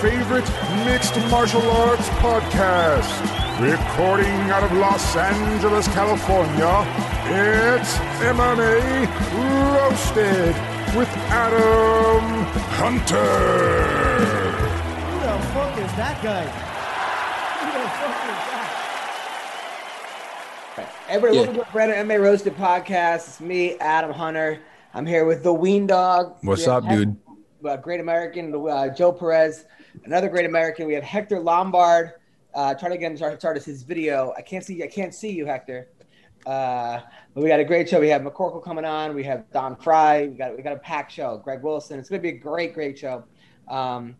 favorite mixed martial arts podcast. Recording out of Los Angeles, California, it's MMA Roasted with Adam Hunter. Who the fuck is that guy? Who the fuck is that? Everybody, Yeah. welcome to Brandon MMA Roasted Podcast. It's me, Adam Hunter. I'm here with the Ween Dog. What's We have up, dude? uh, great American, uh, Joe Perez. Another great American. We have Hector Lombard. Uh, trying to get him to start his video. I can't see. I can't see you, Hector. Uh, but we got a great show. We have McCorkle coming on. We have Don Frye. We got we got a packed show. Greg Wilson. It's going to be a great, great show. Um,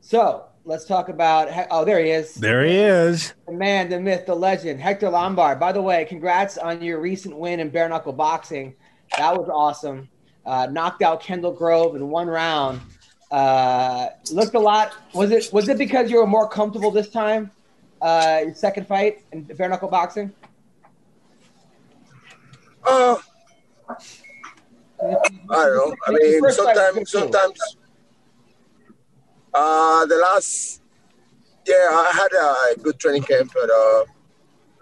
so let's talk about. Oh, there he is. There he is. The man, the myth, the legend, Hector Lombard. By the way, congrats on your recent win in bare knuckle boxing. That was awesome. Uh, knocked out Kendall Grove in one round. Uh, looked a lot. Was it was it because you were more comfortable this time? Uh, your second fight in bare knuckle boxing. Uh, I don't know. I mean, first fight was sometimes, sometimes. Uh, the last, yeah, I had a good training camp, but uh,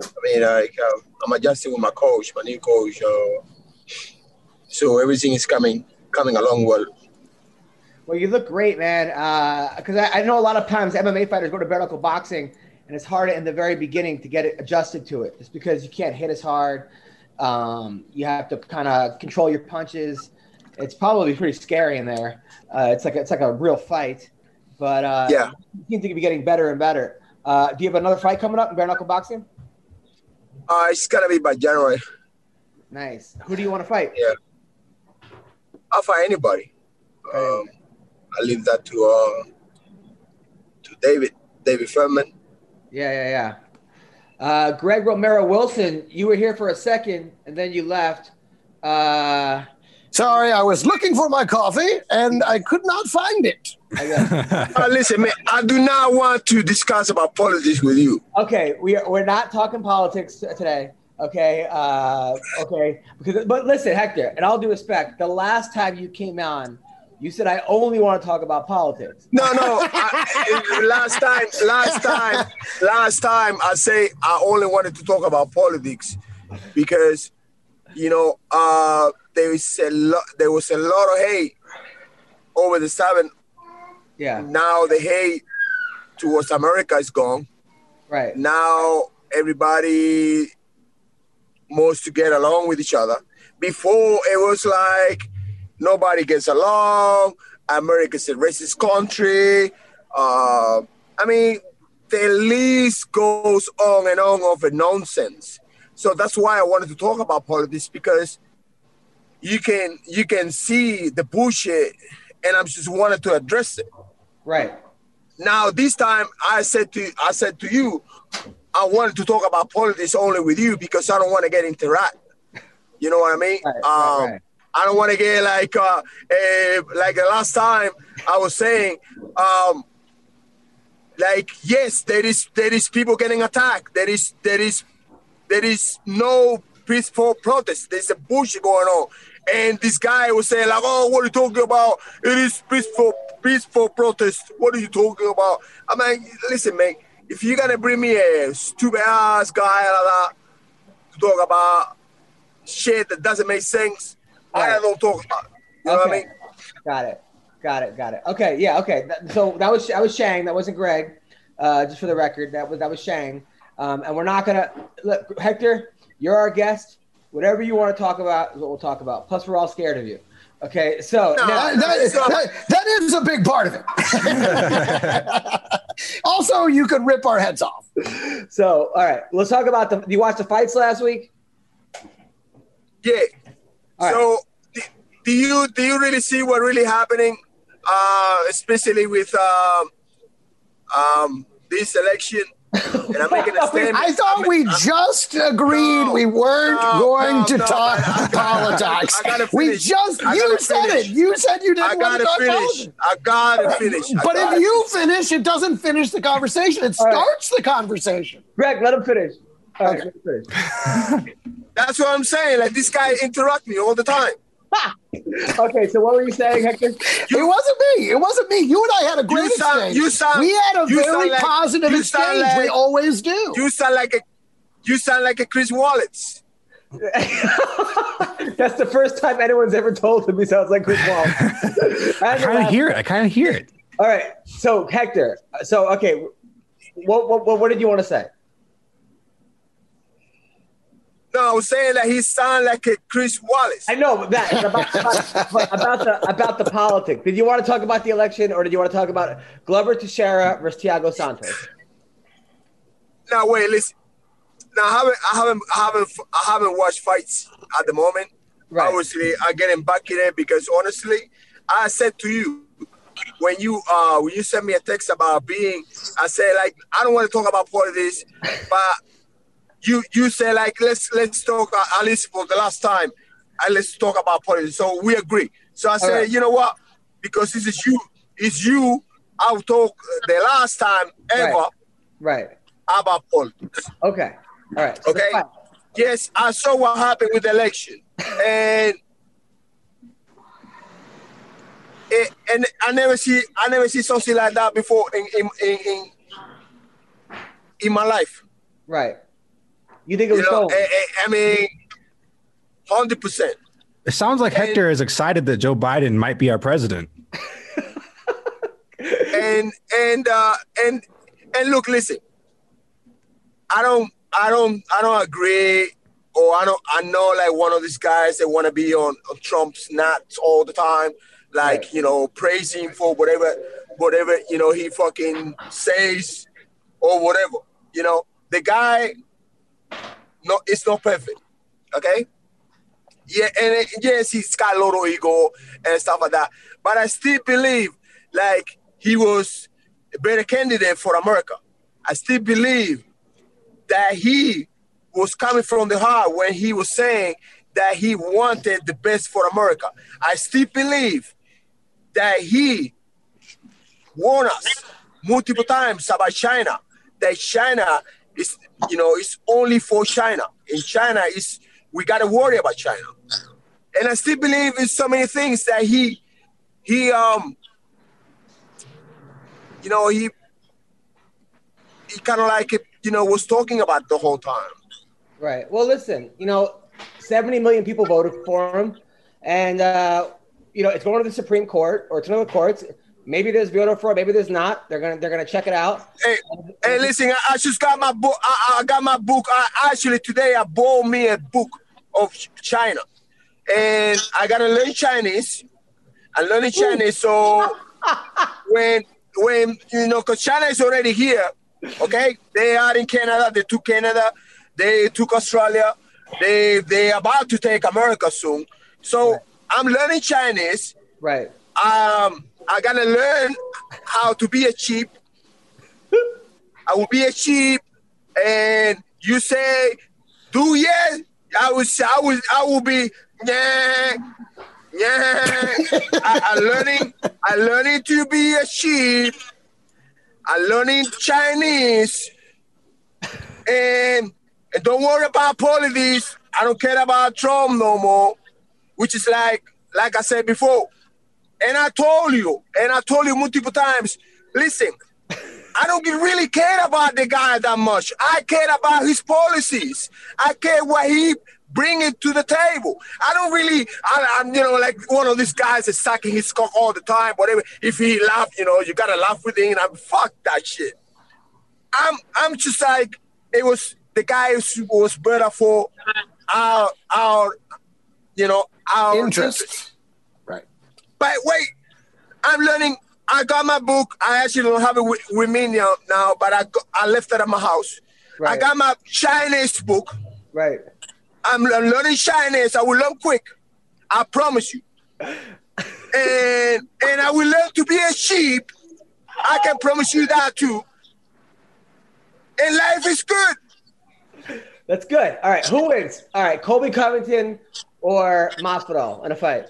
I mean, like, uh, I'm adjusting with my coach, my new coach. Uh, so everything is coming coming along well. Well, you look great, man. Because I, I know a lot of times MMA fighters go to bare knuckle boxing, and it's hard in the very beginning to get it adjusted to it. It's because you can't hit as hard. Um, you have to kind of control your punches. It's probably pretty scary in there. Uh, it's like it's like a real fight, but uh, Yeah. you seem to be getting better and better. Uh, do you have another fight coming up in bare knuckle boxing? Uh, it's gonna be by January. Nice. Who do you want to fight? Yeah. I'll fight anybody. Um, I leave that to uh, to David, David Feldman. Yeah, yeah, yeah. Uh, Greg Romero Wilson, you were here for a second and then you left. Uh, Sorry, I was looking for my coffee and I could not find it. I. Uh, listen, man, I do not want to discuss about politics with you. okay, we are, we're not talking politics today. Okay, uh, okay. Because, but listen, Hector, and all due respect, the last time you came on, you said I only want to talk about politics. No, no. I, last time, last time, last time, I say I only wanted to talk about politics because, you know, uh, there is a lot. There was a lot of hate over the seven. Yeah, Now the hate towards America is gone. right. now everybody wants to get along with each other. Before it was like nobody gets along. America's a racist country. Uh, I mean, the list goes on and on of nonsense. So that's why I wanted to talk about politics because you can you can see the bullshit, and I'm just wanted to address it. Right. Now this time I said to I said to you, I wanted to talk about politics only with you because I don't want to get interact. You know what I mean? Right, right, um, right. I don't want to get like uh, eh, like the last time I was saying, um, like yes, there is there is people getting attacked. There is there is there is no peaceful protest. There's a bullshit going on. And this guy was saying like, oh, what are you talking about? It is peaceful peaceful protest. What are you talking about? I mean, listen, man. If you're gonna bring me a stupid ass guy like that to talk about shit that doesn't make sense, I Right. don't talk about. it. You know what I Okay. mean? Got it. Got it. Got it. Okay. Yeah. Okay. That- so that was that was Shang. That wasn't Greg. Uh, just for the record, that was that was Shang. Um, and we're not gonna look, Hector. You're our guest. Whatever you want to talk about is what we'll talk about. Plus, we're all scared of you. Okay. So No, now, That, that- that- that is a big part of it. also, you could rip our heads off. so all right. Let's talk about the. You watched the fights last week? Yeah. All right. so do, do you do you really see what really happening, uh, especially with um, um, this election? and I'm making a statement. I thought we just agreed No, we weren't no, going no, to no, talk I- I- politics. I gotta we just I you gotta said finish. it. You said you didn't want to gotta talk finish. politics. I gotta finish. I But gotta if you finish, it doesn't finish the conversation. It All right. starts the conversation. Greg, let him finish. All right, Okay. let him finish. That's what I'm saying. Like this guy interrupt me all the time. Okay, so what were you saying, Hector? it wasn't me. It wasn't me. You and I had a great sound- exchange. you sound- we had a you very like- positive you sound exchange. we always do. You sound like a you sound like a Chris Wallace. That's the first time anyone's ever told him he sounds like Chris Wall. I kind of hear it. I kind of hear it. All right, so Hector, so okay, what what what, what did you want to say? No, I was saying that he sound like a Chris Wallace. I know but that about, about, about the about the politics. Did you want to talk about the election, or did you want to talk about Glover Teixeira versus Thiago Santos? Now wait, listen. Now I haven't I haven't I haven't I haven't watched fights at the moment. Right. Obviously, I'm getting back in it because honestly, I said to you when you uh when you sent me a text about being, I said like I don't want to talk about politics, but you you said like let's let's talk uh, at least for the last time, and let's talk about politics. So we agree. So I say, right. you know what? Because this is you, it's you. I'll talk uh, the last time ever Right. Right. about politics. Okay. All right. so Okay. Yes, I saw what happened with the election, and it, and I never see I never see something like that before in in in, in, in my life. Right. You think it You was know, stolen? I, I- I mean, hundred percent. It sounds like Hector is excited that Joe Biden might be our president. and and uh and and look listen i don't i don't i don't agree or i don't i know like one of these guys that want to be on, on trump's nuts all the time like Right. you know praising for whatever whatever you know he fucking says or whatever you know the guy no it's not perfect okay yeah, and yes, he's got a lot of ego and stuff like that. But I still believe like he was a better candidate for America. I still believe that he was coming from the heart when he was saying that he wanted the best for America. I still believe that he warned us multiple times about China, that China is, you know, it's only for China. In China, is we got to worry about China. And I still believe in so many things that he, he, um, you know, he, he kind of like, you know, was talking about the whole time. Right. Well, listen, you know, 70 million people voted for him. And, uh, you know, it's going to the Supreme Court or to another courts. Maybe there's voter fraud, maybe there's not. They're gonna they're gonna check it out. Hey, hey, listen, I, I just got my book. I, I got my book. I actually today I bought me a book of China, and I gotta learn Chinese. I'm learning Chinese, so when when you know, cause China is already here. Okay, they are in Canada. They took Canada. They took Australia. They they about to take America soon. So I'm learning Chinese. Right. Um, I gotta learn how to be a sheep. I will be a sheep, and you say, "Do yes." I will. I will. I will be. Yeah, yeah. I, I learning. I'm learning to be a sheep. I'm learning Chinese, and and don't worry about politics. I don't care about Trump no more. Which is like, like I said before. And I told you, and I told you multiple times, listen, I don't really care about the guy that much. I care about his policies. I care what he bring it to the table. I don't really, I, I'm, you know, like one of these guys is sucking his cock all the time, whatever. If he laugh, you know, you gotta laugh with him. I'm fuck that shit. I'm, I'm just like, it was the guy who was better for our, our, you know, our Interests. Right. But wait, I'm learning. I got my book. I actually don't have it with, with me now, now but I, got, I left it at my house. I got my Chinese book. Right. I'm, I'm learning Chinese. I will learn quick. I promise you. And and I will learn to be a sheep. I can promise you that too. and life is good. That's good. All right, who wins? All right, Colby Covington or Masvidal in a fight?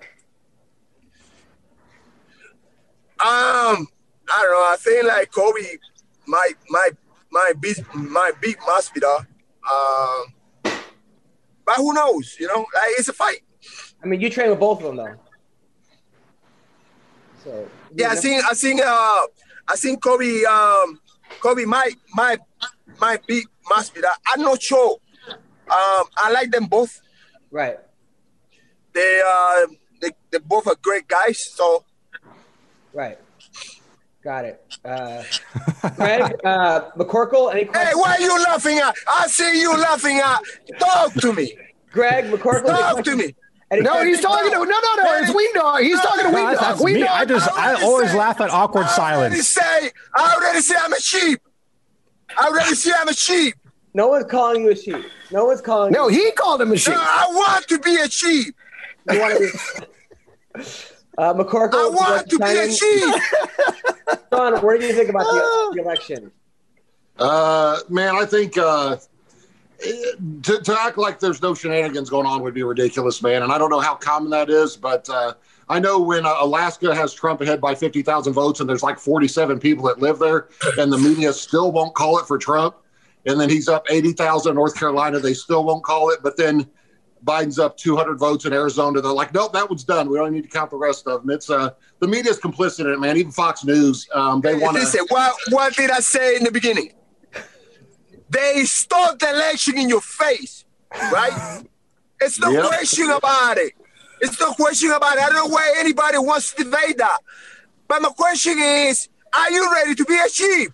Um, I don't know. I think like Colby might might might beat might beat Masvidal. Um, but who knows? You know, like it's a fight. I mean, you train with both of them though. So Yeah, I think I think uh I think Colby um Colby might might might beat Masvidal. I'm not sure. Um, I like them both. right. They uh they they both are great guys. So Right. Got it. Uh, Greg uh, McCorkle, any hey, why are you laughing at? I see you laughing at. Talk to me. Greg McCorkle, Talk to me. Any No, questions? he's talking to no, no, no. It's Ween Dog. He's talking to No, Ween that's, Dog. that's me. Dog. I just, I already always said- laugh at awkward I already silence. say, I already say I'm a sheep. I already say I'm a sheep. No one's calling you a sheep. No one's calling No, you. he called him a sheep. No, I want to be a sheep. You want to be. Uh, McCorkle, I would want to be chime a in? sheep. Sean, what do you think about the, the election? Uh, man, I think uh, to, to act like there's no shenanigans going on would be ridiculous, man. And I don't know how common that is, but uh, I know when uh, Alaska has Trump ahead by 50,000 votes and there's like 47 people that live there, and the media still won't call it for Trump. And then he's up 80,000 in North Carolina, they still won't call it. But then Biden's up 200 votes in Arizona. They're like, nope, that one's done. We don't need to count the rest of them. It's uh, the media's complicit in it, man. Even Fox News, um, they want Listen, to. what, what did I say in the beginning? They stole the election in your face, right? It's no Yep. question about it. It's no question about it. I don't know why anybody wants to debate that. But my question is, are you ready to be a sheep?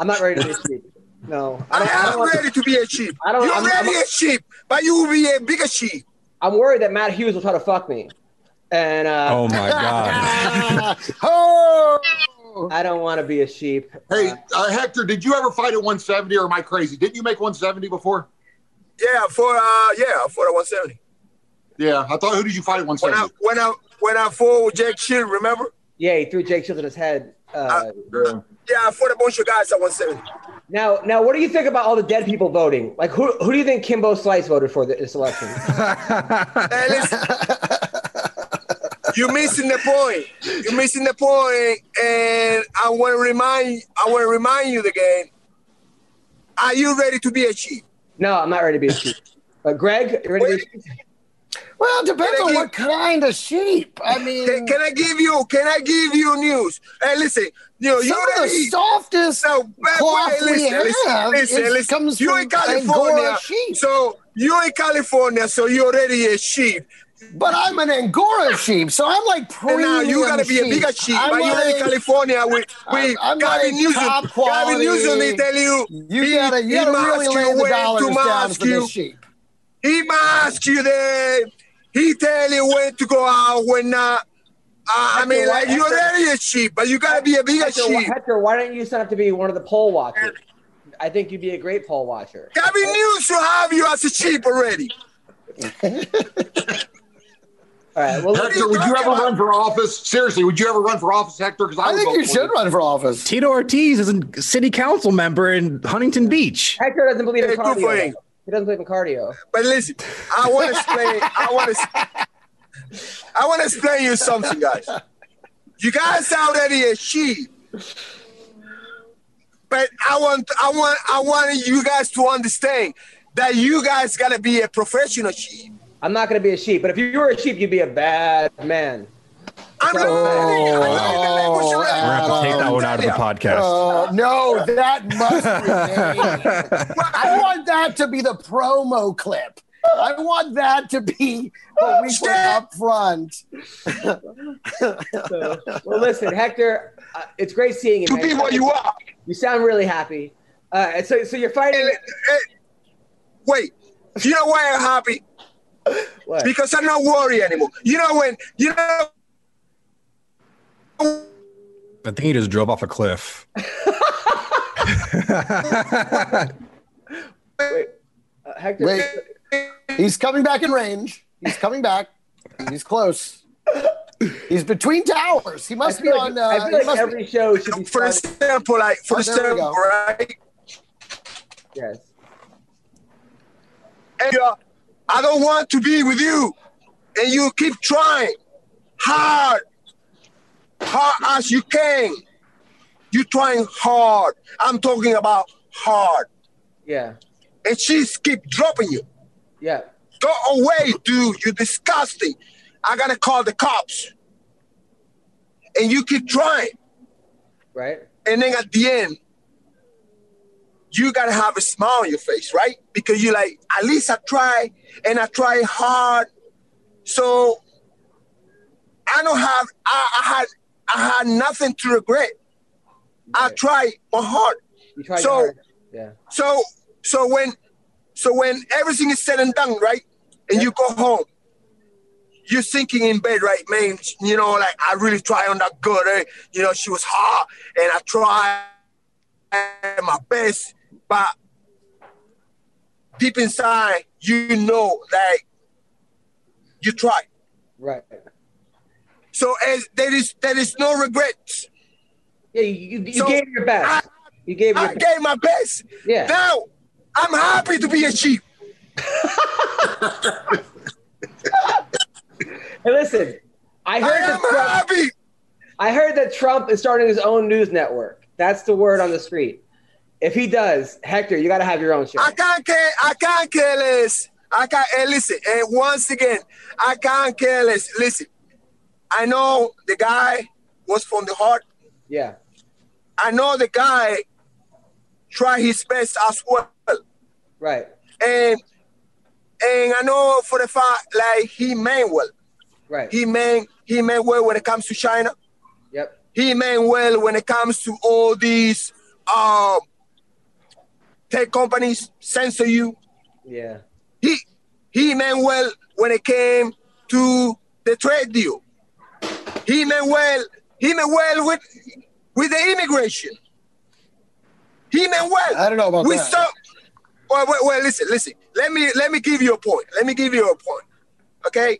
I'm not ready to be a sheep. No, I I don't, I don't am ready to be a sheep. I don't- You're I'm- ready I'm- a sheep, but you will be a bigger sheep. I'm worried that Matt Hughes will try to fuck me, and uh, Oh my god! oh, I don't want to be a sheep. Hey, Uh, uh, Hector, did you ever fight at 170 or am I crazy? Didn't you make 170 before? Yeah, for uh, yeah, for the 170. Yeah, I thought. Who did you fight at When 170? I when I when I fought with Jake Shield, remember? yeah, he threw Jake Shields in his head. Uh, Yeah, I fought a bunch of guys at 170. Now, now, what do you think about all the dead people voting? Like, who who do you think Kimbo Slice voted for this election? You're missing the point. You're missing the point, and I want to remind. I want to remind you again. Are you ready to be a chief? no, I'm not ready to be a sheep. Uh, Greg, you ready to be a sheep? Well, it depends on give- what kind of sheep. I mean, Can, can I give you? Can I give you news? Hey, listen. You know, you some of the already. softest No, wait, wait, we listen, have listen, listen, is- listen. comes you in California, sheep. so you in California, so you're already a sheep. But I'm an Angora sheep, so I'm like And premium now you gotta be a bigger sheep. I'm but you're in California with, with I'm Gavin like Newsom. top Gavin quality. Newsom, they tell you, You gotta, you gotta really lay the dollars down for this sheep. He mask you there. He tell you when to go out, when not. Uh, I Hector, mean, why- like, you're already a sheep, but you gotta be a bigger Hector, why, sheep. Hector, why don't you sign up to be one of the poll watchers? I think you'd be a great poll watcher. Gavin Newsom have you as a sheep already. All right. Well, let me- Hector, would you ever run for office? Seriously, would you ever run for office, Hector? Because I, I think you for should run for office. Tito Ortiz is a city council member in Huntington Beach. Hector doesn't believe in Hey, good for cardio. him. He doesn't believe in cardio. But listen, I want to explain. I want to. I want to explain you something, guys. You guys are already a sheep, but I want, I want, I want you guys to understand that you guys gotta be a professional sheep. I'm not going to be a sheep, but if you were a sheep, you'd be a bad man. I'm not. Oh, not the language oh, already. We're gonna have to take that one out of the podcast. Uh, no, that must remain. I want that to be the promo clip. I want that to be what we put up front. Well, listen, Hector, uh, it's great seeing you. To man. be what you are. You sound really happy. Uh, so, so you're fighting. And, wait, you know why I'm happy? What? Because I'm not worried anymore. You know when you know I think he just drove off a cliff. Wait, uh, Hector. Wait. He's coming back in range. He's coming back. He's close. He's between towers. He must be like, on. Uh, I feel like must be- every show should be for started. example, like for Oh, example, right? Yes. and uh, I don't want to be with you, and you keep trying hard, hard as you can. You're trying hard. I'm talking about hard, Yeah. and she's keep dropping you. Yeah. Go away, dude. You're disgusting. I gotta call the cops. And you keep trying, Right. and then at the end, you gotta have a smile on your face, right? Because you're like, at least I try and I try hard. So I don't have I, I had I had nothing to regret. I tried my heart. You try So- hard. Yeah. So so when so when everything is said and done, right? And you go home, you're thinking in bed, right, man, you know, like I really try on that girl. eh? You know, she was hot and I tried my best, but deep inside, you know like you tried. Right. So as there is there is no regrets. Yeah. You, you, So, gave your best. You gave your I gave my best. Yeah. Now I'm happy to be a chief. Hey, listen. I I heard am that Trump, happy. I heard that Trump is starting his own news network. That's the word on the street. If he does, Hector, you got to have your own show. I can't care. I can't care less. I can't. And listen. And once again, I can't care less. Listen. I know the guy was from the heart. Yeah. I know the guy tried his best as well. Right. And and I know for the fact like he meant well. Right. He meant he meant well when it comes to China. Yep. He meant well when it comes to all these um tech companies censor you. Yeah. He he meant well when it came to the trade deal. He meant well. He meant well with with the immigration. He meant well. I don't know about we that. Saw, well, well, well, listen, listen. Let me let me give you a point. Let me give you a point. Okay.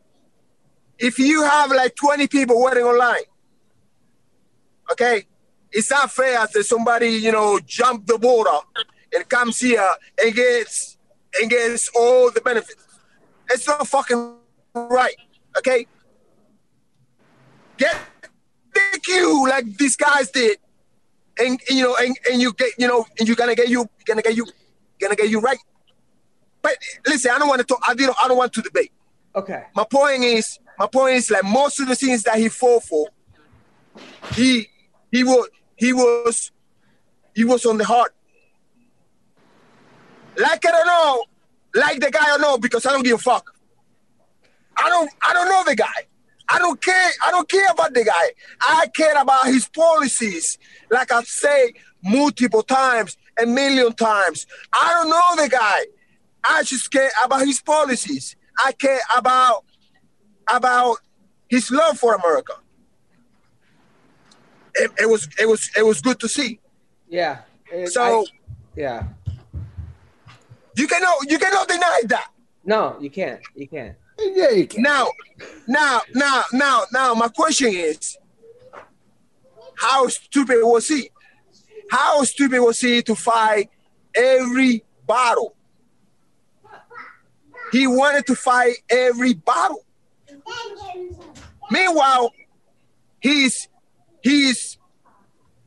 If you have like 20 people waiting online, okay, it's not fair that somebody, you know, jump the border and comes here and gets and gets all the benefits. It's not fucking right. Okay. Get the queue like these guys did, and you know, and, and you get, you know, and you're gonna get you, gonna get you, gonna get you right. But listen, I don't want to talk. I don't. I don't want to debate. Okay. My point is, my point is like most of the things that he fought for, he he was he was he was on the heart. Like it or no, like the guy or no, because I don't give a fuck. I don't I don't know the guy. I don't care. I don't care about the guy. I care about his policies. Like I say multiple times, a million times. I don't know the guy. I just care about his policies. I care about about his love for America. It, it was it was it was good to see. Yeah. It- So I- yeah. you cannot you cannot deny that. No, you can't. You can't. Yeah, you can. Now, now, now, now, now, my question is, how stupid was he? How stupid was he to fight every battle? He wanted to fight every battle. Meanwhile, he's he's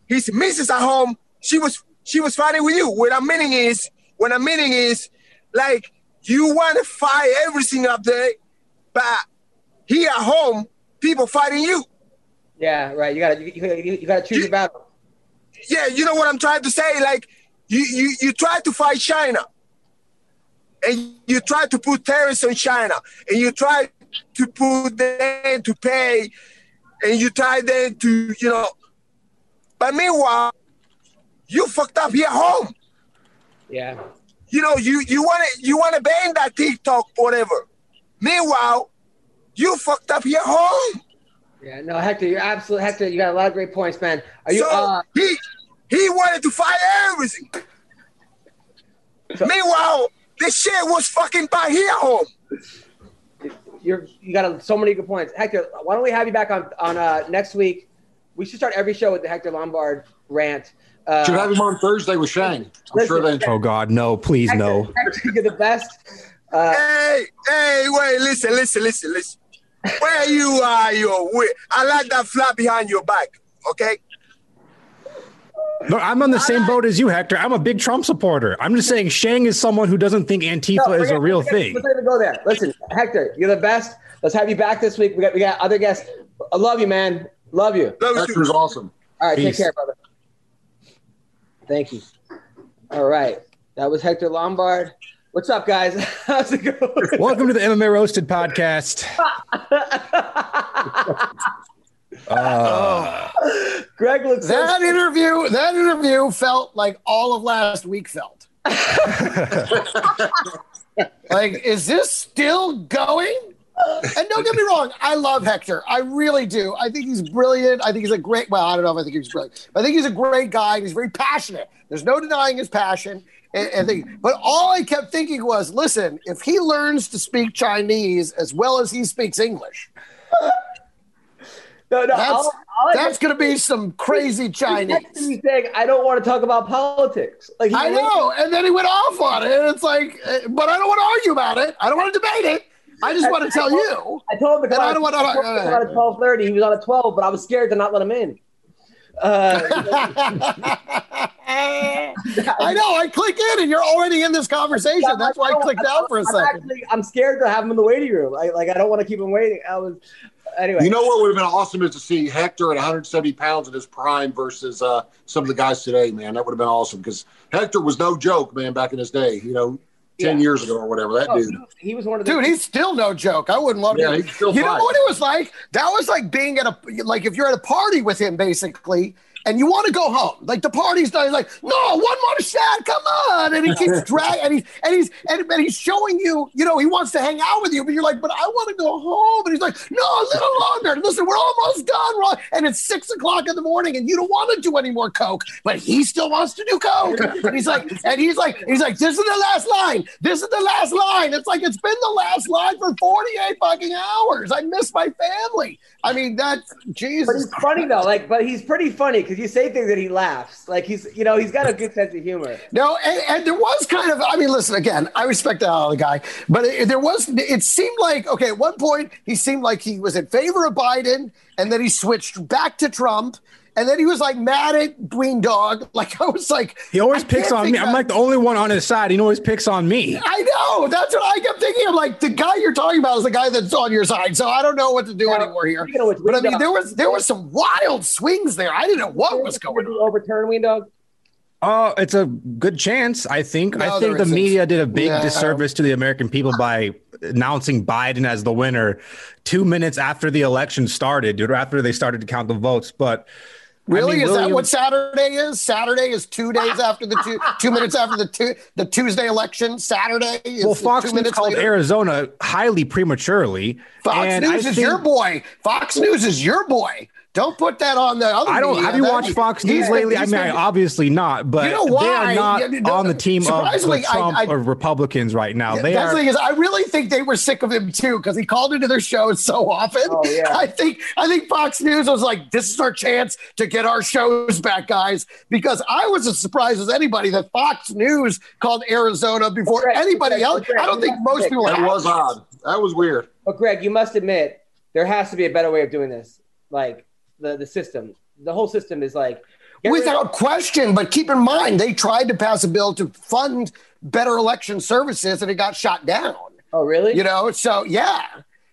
his missus at home. She was she was fighting with you. What I'm meaning is, what I'm meaning is, like you want to fight everything up there, but here at home, people fighting you. Yeah. Right. You gotta. You, you, you gotta choose You- your battle. Yeah, you know what I'm trying to say. Like you you you try to fight China, and you try to put tariffs on China, and you try to put them to pay, and you try them to you know. But meanwhile, you fucked up here at home. Yeah. you know, you you want to you want to ban that TikTok, whatever. Meanwhile, you fucked up your home. Yeah. No, Hector, you're absolutely Hector. You got a lot of great points, man. Are you? so uh, he he wanted to fight everything. Meanwhile, this shit was fucking by here home. you're you got a, so many good points. Hector, why don't we have you back on on uh, next week? We should start every show with the Hector Lombard rant. Uh, Should have him on Thursday with Shang. I'm sure they. Oh God, no! Please no. Hector, you're the best. Uh, Hey, hey, wait, listen, listen, listen, listen. Where you are, your way. I like that flap behind your back, okay? No, I'm on the same boat as you, Hector. I'm a big Trump supporter. I'm just saying Shang is someone who doesn't think Antifa no, is a forget- real forget- thing. Let's not even go there. Listen, Hector, you're the best. Let's have you back this week. We got we got other guests. I love you, man. Love you. Love you Hector's too. awesome. All right, Peace. take care, brother. Thank you. All right, that was Hector Lombard. What's up, guys? How's it going? Welcome to the MMA Roasted podcast. Uh, Greg looks so That interview, that interview felt like all of last week felt. like, is this still going? And don't get me wrong, I love Hector. I really do. I think he's brilliant. I think he's a great. Well, I don't know if I think he's brilliant. But I think he's a great guy. and He's very passionate. There's no denying his passion. And, and think, but all I kept thinking was, listen, if he learns to speak Chinese as well as he speaks English, no, no. that's all, all that's going to be some crazy Chinese. me saying, "I don't want to talk about politics." Like he I know. And then he went off on it. And it's like, uh, but I don't want to argue about it. I don't want to debate it. I just want to tell you. I told him And I don't want to- I told come at twelve thirty. He was on at twelve, but I was scared to not let him in. Uh, I know. I click in and you're already in this conversation. That's why I clicked out for a I'm second. Actually, I'm scared to have him in the waiting room. I, like I don't want to keep him waiting. I was anyway. You know what would have been awesome is to see Hector at 170 pounds in his prime versus uh, some of the guys today, man. That would have been awesome because Hector was no joke, man, back in his day. You know, 10 Yeah. years ago or whatever. That Oh, dude. he was one of the Dude, he's still no joke. I wouldn't want to. Yeah, he's still you know what it was like? That was like being at a like if you're at a party with him, basically, and you want to go home. Like the party's done. He's like, no, one more shot, come on, and he keeps dragging, and he's and he's and, and he's showing you, you know, he wants to hang out with you, but you're like, but I want to go home, and he's like, no, a little longer. Listen, we're almost done, Ron. and it's six o'clock in the morning, and you don't want to do any more coke, but he still wants to do coke, and he's like, and he's like, he's like, this is the last line. This is the last line. It's like it's been the last line for 48 fucking hours. I miss my family. I mean, that's But Jesus. he's funny though. Like, but he's pretty funny because you say things that he laughs. Like he's, you know, he's got a good sense of humor. No, and, and there was kind of, I mean, listen, again, I respect the other guy, but it, there was, it seemed like, okay, at one point, he seemed like he was in favor of Biden, and then he switched back to Trump, and then he was like mad at Green Dog. Like, I was like, he always I picks on think me. I'm like the only one on his side. He always picks on me. I know. That's what I kept thinking. I'm like, the guy you're talking about is the guy that's on your side. So I don't know what to do Now, anymore here. speaking of But I mean, Green there Dog- was there was some wild swings there. I didn't know what was going on. Overturn Ween Dog. Oh, it's a good chance. I think. No, I think the isn't. media did a big Yeah. disservice to the American people by announcing Biden as the winner two minutes after the election started, dude, after they started to count the votes. But I Really? mean, is that what Saturday is? Saturday is two days after the two two minutes after the two the Tuesday election. Saturday is Well, Fox two News minutes called later. Arizona highly prematurely. Fox and I News is think- your boy. Fox News is your boy. Don't put that on the other. I don't. media. Have you That- watched Fox News been- lately? I he's mean, I, been- obviously not. But You know they are not Yeah, on the team of the surprisingly, I- Trump I- or Republicans right now. they That's are. the thing is, I really think they were sick of him too because he called into their shows so often. Oh, yeah. I think I think Fox News was like, "This is our chance to get our shows back, guys." Because I was as surprised as anybody that Fox News called Arizona before Correct, anybody correct, else. correct. I don't think most people That was odd. That was weird. But Greg, you must admit there has to be a better way of doing this. Like the the system, the whole system is like Without question, but keep in mind they tried to pass a bill to fund better election services and it got shot down. Oh, really? You know, so yeah,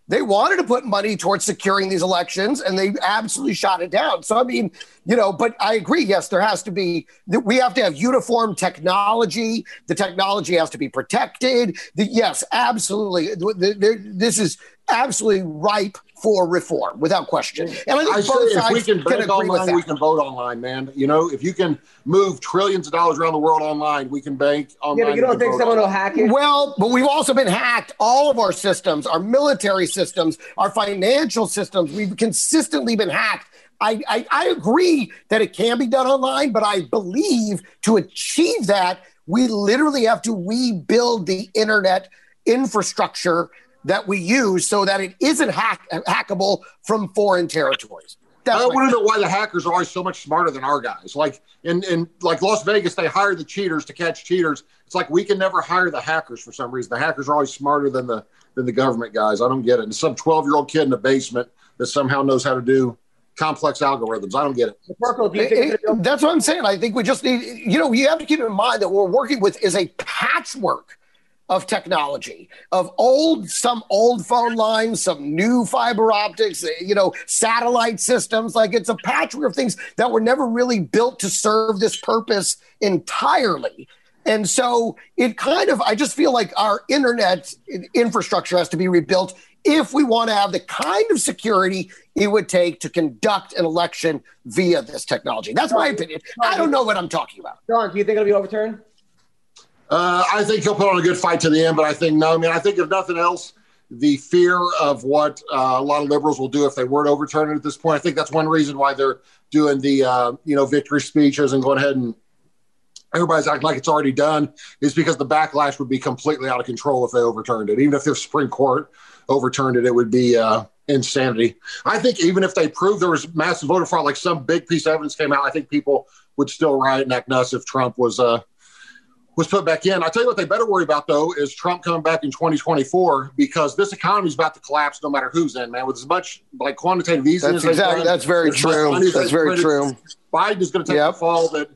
they wanted to put money towards securing these elections and they absolutely shot it down. So, I mean, you know, but I agree. Yes, there has to be, we have to have uniform technology. The technology has to be protected. The, yes, absolutely. The- the- This is absolutely ripe for reform without question. And I think I say both if we can can bank agree with online, we can vote online, man. You know, if you can move trillions of dollars around the world online, we can bank online. yeah, but you don't think vote someone will hack it? Well, but we've also been hacked. All of our systems, our military systems, our financial systems, we've consistently been hacked. I, I, I agree that it can be done online, but I believe to achieve that, we literally have to rebuild the internet infrastructure that we use so that it isn't hack, hackable from foreign territories. That's I my- want to know why the hackers are always so much smarter than our guys. Like in, in like Las Vegas, they hire the cheaters to catch cheaters. It's like we can never hire the hackers for some reason. The hackers are always smarter than the than the government guys. I don't get it. And some twelve year old kid in the basement that somehow knows how to do complex algorithms. I don't get it. Purple, do you It- it- that's what I'm saying. I think we just need, you know, you have to keep in mind that what we're working with is a patchwork of technology of old, some old phone lines, some new fiber optics, eh, you know, satellite systems. Like it's a patchwork of things that were never really built to serve this purpose entirely. And so it kind of, I just feel like our internet infrastructure has to be rebuilt if we want to have the kind of security it would take to conduct an election via this technology. That's my opinion. I don't know what I'm talking about. John, do you think it'll be overturned? Uh, I think he'll put on a good fight to the end, but I think no. I mean, I think if nothing else, the fear of what uh, a lot of liberals will do if they were to overturn it at this point. I think that's one reason why they're doing the uh, you know victory speeches and going ahead and everybody's acting like it's already done. Is because the backlash would be completely out of control if they overturned it. Even if the Supreme Court overturned it, it would be uh, insanity. I think even if they proved there was massive voter fraud, like some big piece of evidence came out, I think people would still riot and act nuts if Trump was. Was put back in. I tell you what, they better worry about though is Trump coming back in 2024 because this economy is about to collapse no matter who's in. Man, with as much like quantitative easing, That's exactly- done, that's very true. That's very printed, true. Biden is going to take Yep. the fall that,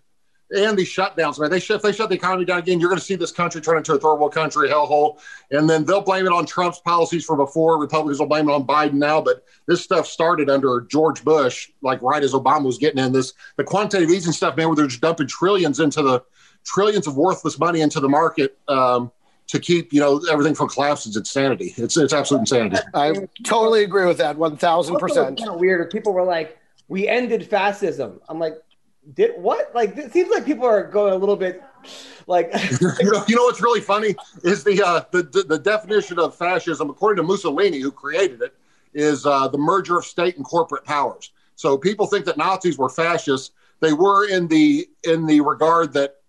and these shutdowns. Man, they shut if they shut the economy down again, you're going to see this country turn into a third world country hellhole, and then they'll blame it on Trump's policies from before. Republicans will blame it on Biden now, but this stuff started under George Bush, like right as Obama was getting in this. The quantitative easing stuff, man, where they're just dumping trillions into the trillions of worthless money into the market um, to keep you know everything from collapse is insanity. It's it's absolute insanity. I totally agree with that, one thousand percent. Kind of weird. If people were like, "We ended fascism," I'm like, "Did what?" Like, it seems like people are going a little bit like. you know, you know what's really funny is the, uh, the the the definition of fascism, according to Mussolini, who created it, is uh, the merger of state and corporate powers. So people think that Nazis were fascists. They were in the in the regard that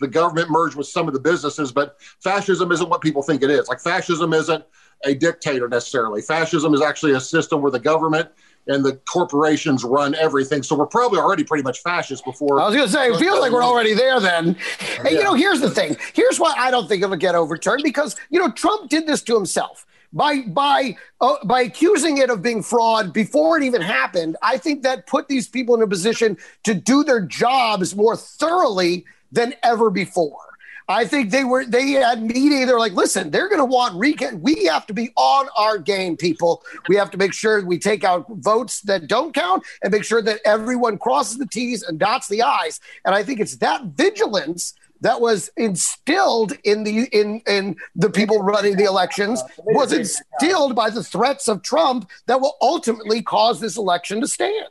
the government merged with some of the businesses, but fascism isn't what people think it is. Like fascism isn't a dictator necessarily. Fascism is actually a system where the government and the corporations run everything. So we're probably already pretty much fascist before. I was going to say, it feels like we're already there then. And, you know, here's the thing. Here's why I don't think it'll get overturned because, you know, Trump did this to himself. By by uh, by accusing it of being fraud before it even happened, I think that put these people in a position to do their jobs more thoroughly than ever before. I think they were they had media. They're like, listen, they're going to want recount. We have to be on our game, people. We have to make sure we take out votes that don't count and make sure that everyone crosses the T's and dots the I's. And I think it's that vigilance that was instilled in the in in the people running the elections was instilled by the threats of Trump that will ultimately cause this election to stand.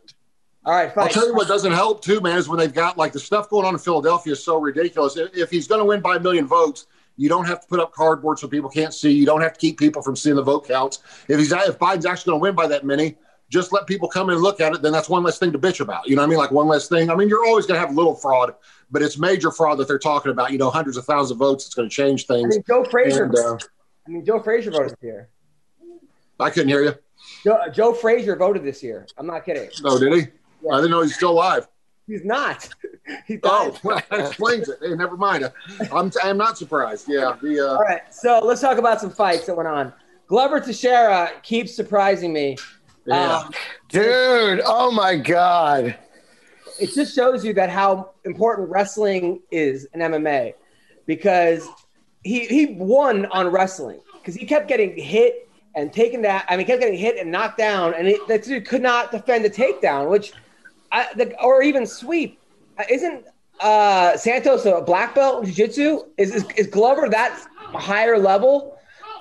All right, I'll tell you what doesn't help too, man, is when they've got like the stuff going on in Philadelphia is so ridiculous. If, he's going to win by a million votes, you don't have to put up cardboard so people can't see. You don't have to keep people from seeing the vote counts. If he's if Biden's actually going to win by that many, just let people come in and look at it. Then that's one less thing to bitch about. You know what I mean? Like one less thing. I mean, you're always going to have little fraud, but it's major fraud that they're talking about. You know, hundreds of thousands of votes. It's going to change I things. mean, Joe Frazier. And, uh, I mean, Joe Frazier voted here. I couldn't hear you. Joe, Joe Frazier voted this year. I'm not kidding. Oh, did he? I didn't know he's still alive. He's not. he died. Oh, well, that explains it. Hey, never mind. I'm, I'm not surprised. Yeah. The, uh, All right, so let's talk about some fights that went on. Glover Teixeira keeps surprising me. Yeah. Um, Dude, oh my God. it just shows you that how important wrestling is in MMA because he he won on wrestling because he kept getting hit and taken that. I mean, kept getting hit and knocked down, and it, that dude could not defend the takedown, which I, the, or even sweep. Uh, Isn't uh, Santos a black belt in jiu-jitsu? Is, is is Glover that higher level?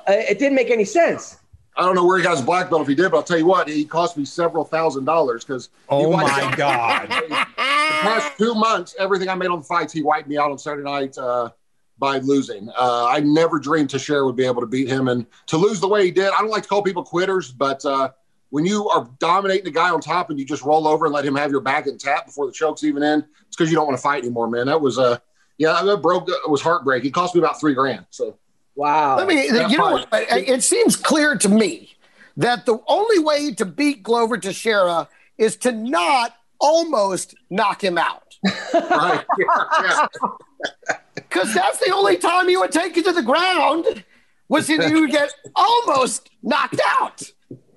Uh, it didn't make any sense. I don't know where he got his black belt if he did, but I'll tell you what, he cost me several thousand dollars because Oh my God. the past two months, everything I made on the fights, he wiped me out on Saturday night uh, by losing. Uh, I never dreamed Teixeira would be able to beat him, and to lose the way he did. I don't like to call people quitters, but uh, when you are dominating the guy on top and you just roll over and let him have your back and tap before the choke's even in, it's because you don't want to fight anymore, man. That was uh, yeah, that broke. It was heartbreaking. It cost me about three grand. So Wow. I mean, That you know, what? it seems clear to me that the only way to beat Glover Teixeira is to not almost knock him out. Right. Yeah. Because that's the only time he would take you to the ground was if you would get almost knocked out.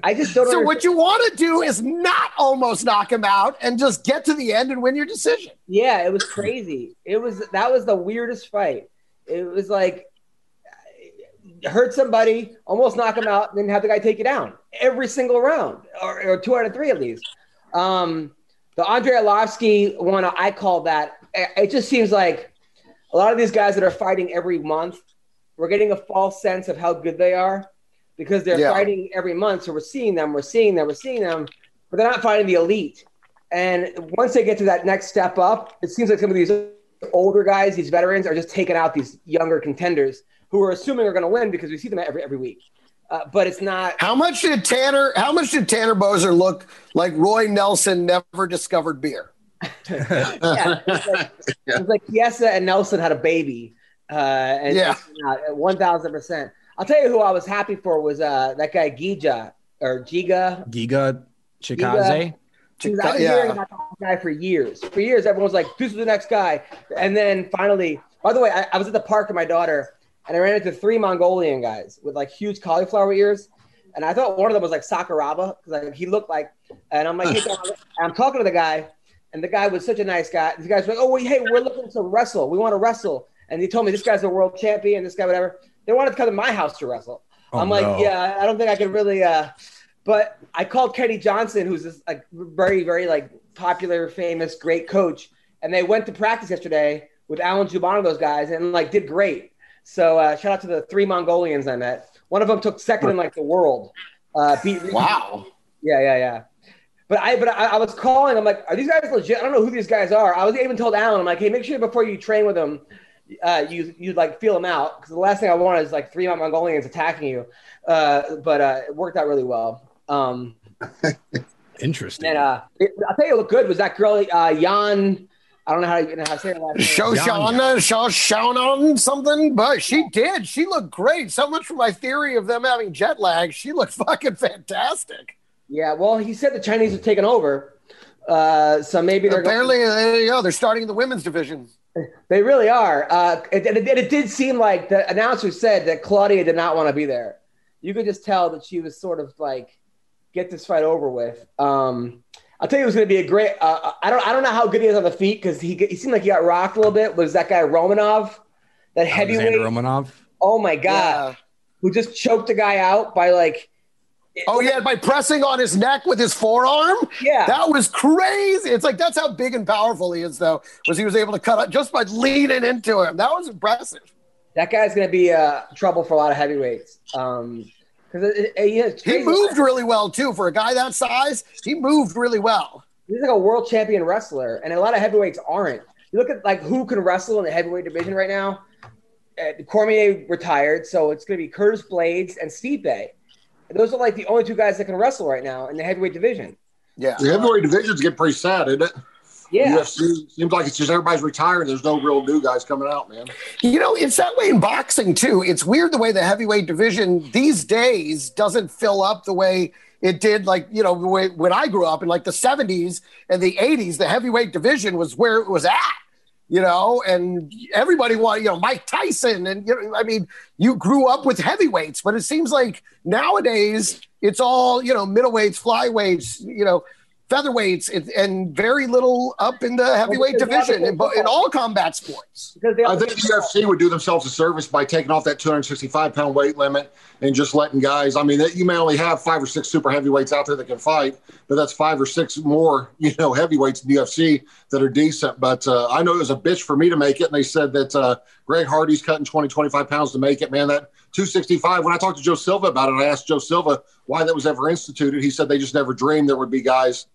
I just don't. Know. So understand- what you want to do is not almost knock him out and just get to the end and win your decision. Yeah, it was crazy. It was that was the weirdest fight. It was like hurt somebody, almost knock him out, and then have the guy take you down every single round, or, or two out of three at least. Um, the Andrei Arlovski one, I call that. It just seems like a lot of these guys that are fighting every month, we're getting a false sense of how good they are because they're Yeah. fighting every month. So we're seeing them, we're seeing them, we're seeing them, but they're not fighting the elite. And once they get to that next step up, it seems like some of these older guys, these veterans, are just taking out these younger contenders who are assuming are going to win because we see them every every week. Uh, but it's not. How much did Tanner? How much did Tanner Boser look like Roy Nelson never discovered beer? Yeah, it's like, it's like Chiesa and Nelson had a baby. Uh, and Yeah. one thousand percent. I'll tell you who I was happy for was uh, that guy Gija or Giga. Giga Chikadze. Because I've been Yeah. hearing about that guy for years. For years, everyone's like, "This is the next guy," and then finally. By the way, I, I was at the park with my daughter, and I ran into three Mongolian guys with like huge cauliflower ears, and I thought one of them was like Sakuraba because like, he looked like. And I'm like, hey, and I'm talking to the guy, and the guy was such a nice guy. The guy's like, "Oh, wait, hey, we're looking to wrestle. We want to wrestle." And he told me this guy's a world champion. This guy, whatever. They wanted to come to my house to wrestle. Oh, I'm like, no. yeah, I don't think I could really. uh But I called Kenny Johnson, who's this like very, very like popular, famous, great coach, and they went to practice yesterday with Alan Jouban and those guys, and like did great. So uh, shout out to the three Mongolians I met. One of them took second in like the world. Uh, beat Wow. yeah, yeah, yeah. But I, but I, I was calling. I'm like, are these guys legit? I don't know who these guys are. I was even told Alan, I'm like, hey, make sure before you train with them, uh, you you like feel them out because the last thing I want is like three Mongolians attacking you. Uh, but uh, it worked out really well. Um, Interesting. and uh, it, I'll tell you, what looked good was that girl, uh, Jan. I don't know how to, how to say her last name. Shoshana, Shoshana, something, but she did. She looked great. So much for my theory of them having jet lag. She looked fucking fantastic. Yeah, well, he said the Chinese have taken over. Uh, so maybe they're going- Apparently, there you go. They're starting the women's division. They really are. Uh, and it, it, it did seem like the announcer said that Claudia did not want to be there. You could just tell that she was sort of like, get this fight over with. Um, I'll tell you, it was going to be a great. Uh, I don't. I don't know how good he is on the feet because he, he seemed like he got rocked a little bit. Was that guy Romanov, that Alexander heavyweight? Romanov. Oh my god, who just choked the guy out by like. Oh yeah, by pressing on his neck with his forearm. Yeah. that was crazy. It's like that's how big and powerful he is, though. Was he was able to cut out just by leaning into him? That was impressive. That guy's going to be uh, trouble for a lot of heavyweights. Um, because it, it, yeah, it's He moved really well too for a guy that size. He moved really well. He's like a world champion wrestler, and a lot of heavyweights aren't. You look at like who can wrestle in the heavyweight division right now. Uh, Cormier retired, so it's going to be Curtis Blaydes and Stipe. And those are like the only two guys that can wrestle right now in the heavyweight division. Yeah. The heavyweight divisions get pretty sad, isn't it? Yeah, UFC seems like it's just everybody's retiring. There's no real new guys coming out, man. You know, it's that way in boxing too. It's weird the way the heavyweight division these days doesn't fill up the way it did, like, you know, when when I grew up in like the 70s and the 80s, the heavyweight division was where it was at, you know, and everybody wanted, you know, Mike Tyson. And, you know, I mean, you grew up with heavyweights, but it seems like nowadays it's all, you know, middleweights, flyweights, you know, featherweights, and, and very little up in the heavyweight because they have division in, in all combat sports. I think the UFC would do themselves a service by taking off that 265 pound weight limit and just letting guys. I mean, that- you may only have five or six super heavyweights out there that can fight, but that's five or six more, you know, heavyweights in the UFC that are decent. But uh, I know it was a bitch for me to make it, and they said that uh, Greg Hardy's cutting 20, 25 pounds to make it. Man, that 265. When I talked to Joe Silva about it, I asked Joe Silva why that was ever instituted. He said they just never dreamed there would be guys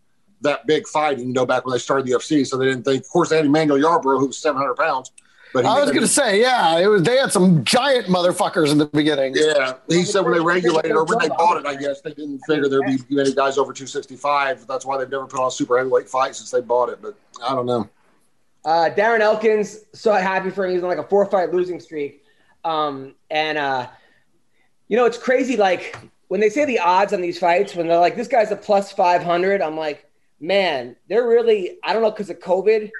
that big fighting, you know, back when they started the UFC. So they didn't think. Of course, they had Emmanuel Yarbrough, who was 700 pounds. But he I was going to say, yeah, it was. They had some giant motherfuckers in the beginning. Yeah, he said when they regulated or when they bought it, I guess they didn't figure there'd be many guys over 265. That's why they've never put on a super heavyweight fight since they bought it. But I don't know. Uh, Darren Elkins, so happy for him. He's on like a four fight losing streak. Um, and, uh, you know, it's crazy. Like when they say the odds on these fights, when they're like, this guy's a plus 500, I'm like, man, they're really I don't know because of COVID,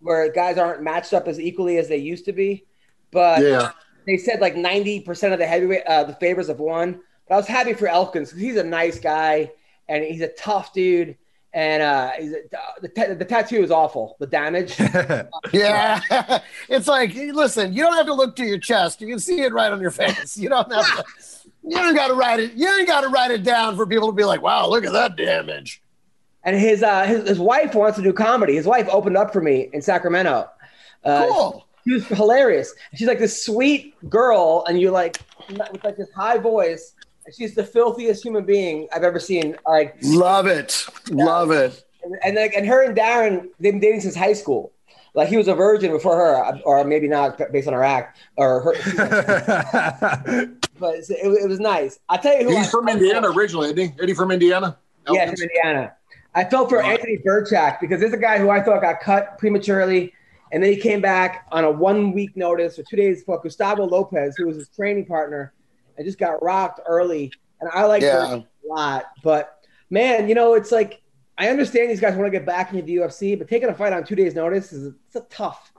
where guys aren't matched up as equally as they used to be. But Yeah. they said like ninety percent of the heavyweight uh, the favors have won. But I was happy for Elkins because he's a nice guy and he's a tough dude. And uh, he's a, the, ta- the tattoo is awful. The damage. Yeah, it's like listen, you don't have to look to your chest; you can see it right on your face. You don't have to. You don't got to write it. You ain't got to write it down for people to be like, "Wow, look at that damage." And his, uh, his his wife wants to do comedy. His wife opened up for me in Sacramento. Uh, Cool. She was hilarious. She's like this sweet girl, and you like with like this high voice. And she's the filthiest human being I've ever seen. Like, Love it, love it. and, and like, and her and Darren, they've been dating since high school. Like he was a virgin before her, or maybe not based on her act or her. but it, it was nice. I'll tell you who. He's I- from Indiana originally, isn't he? He from Indiana? Yeah, from Indiana. I felt for Anthony Birchak because there's a guy who I thought got cut prematurely, and then he came back on a one week notice or two days for Gustavo Lopez, who was his training partner, and just got rocked early. And I like Yeah. A lot, but man, you know, it's like I understand these guys want to get back into the UFC, but taking a fight on two days' notice is it's a tough,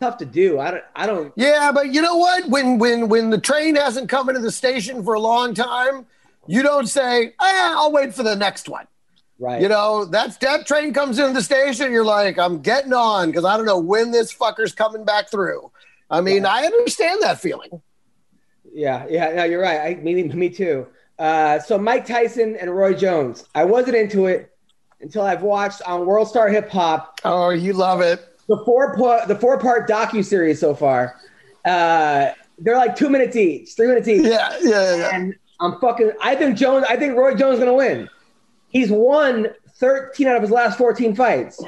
tough to do. I don't, I don't. Yeah, but you know what? When when when the train hasn't come into the station for a long time, you don't say, ah, "I'll wait for the next one." Right. You know, that that train comes into the station. You're like, I'm getting on because I don't know when this fucker's coming back through. I mean, I understand that feeling. Yeah, yeah, no, you're right. I, me, me too. Uh, so Mike Tyson and Roy Jones. I wasn't into it until I've watched on World Star Hip Hop Oh, you love it. the four part the four part docu series so far. Uh, they're like two minutes each, three minutes each. Yeah, yeah, yeah, yeah. And I'm fucking. I think Jones. I think Roy Jones is gonna win. He's won 13 out of his last 14 fights.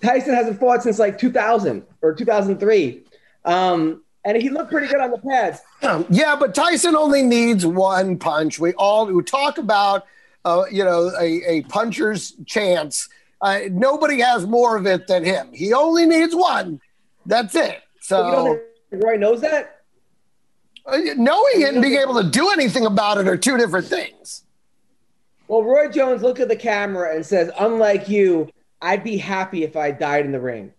Tyson hasn't fought since like 2000 or 2003. Um, and he looked pretty good on the pads. Um, yeah, but Tyson only needs one punch. We all we talk about, uh, you know, a, a puncher's chance. Uh, nobody has more of it than him. He only needs one. That's it. But you don't So Roy knows that? uh, knowing it and being able to do anything about it are two different things. Well, Roy Jones looked at the camera and says, "Unlike you, I'd be happy if I died in the ring."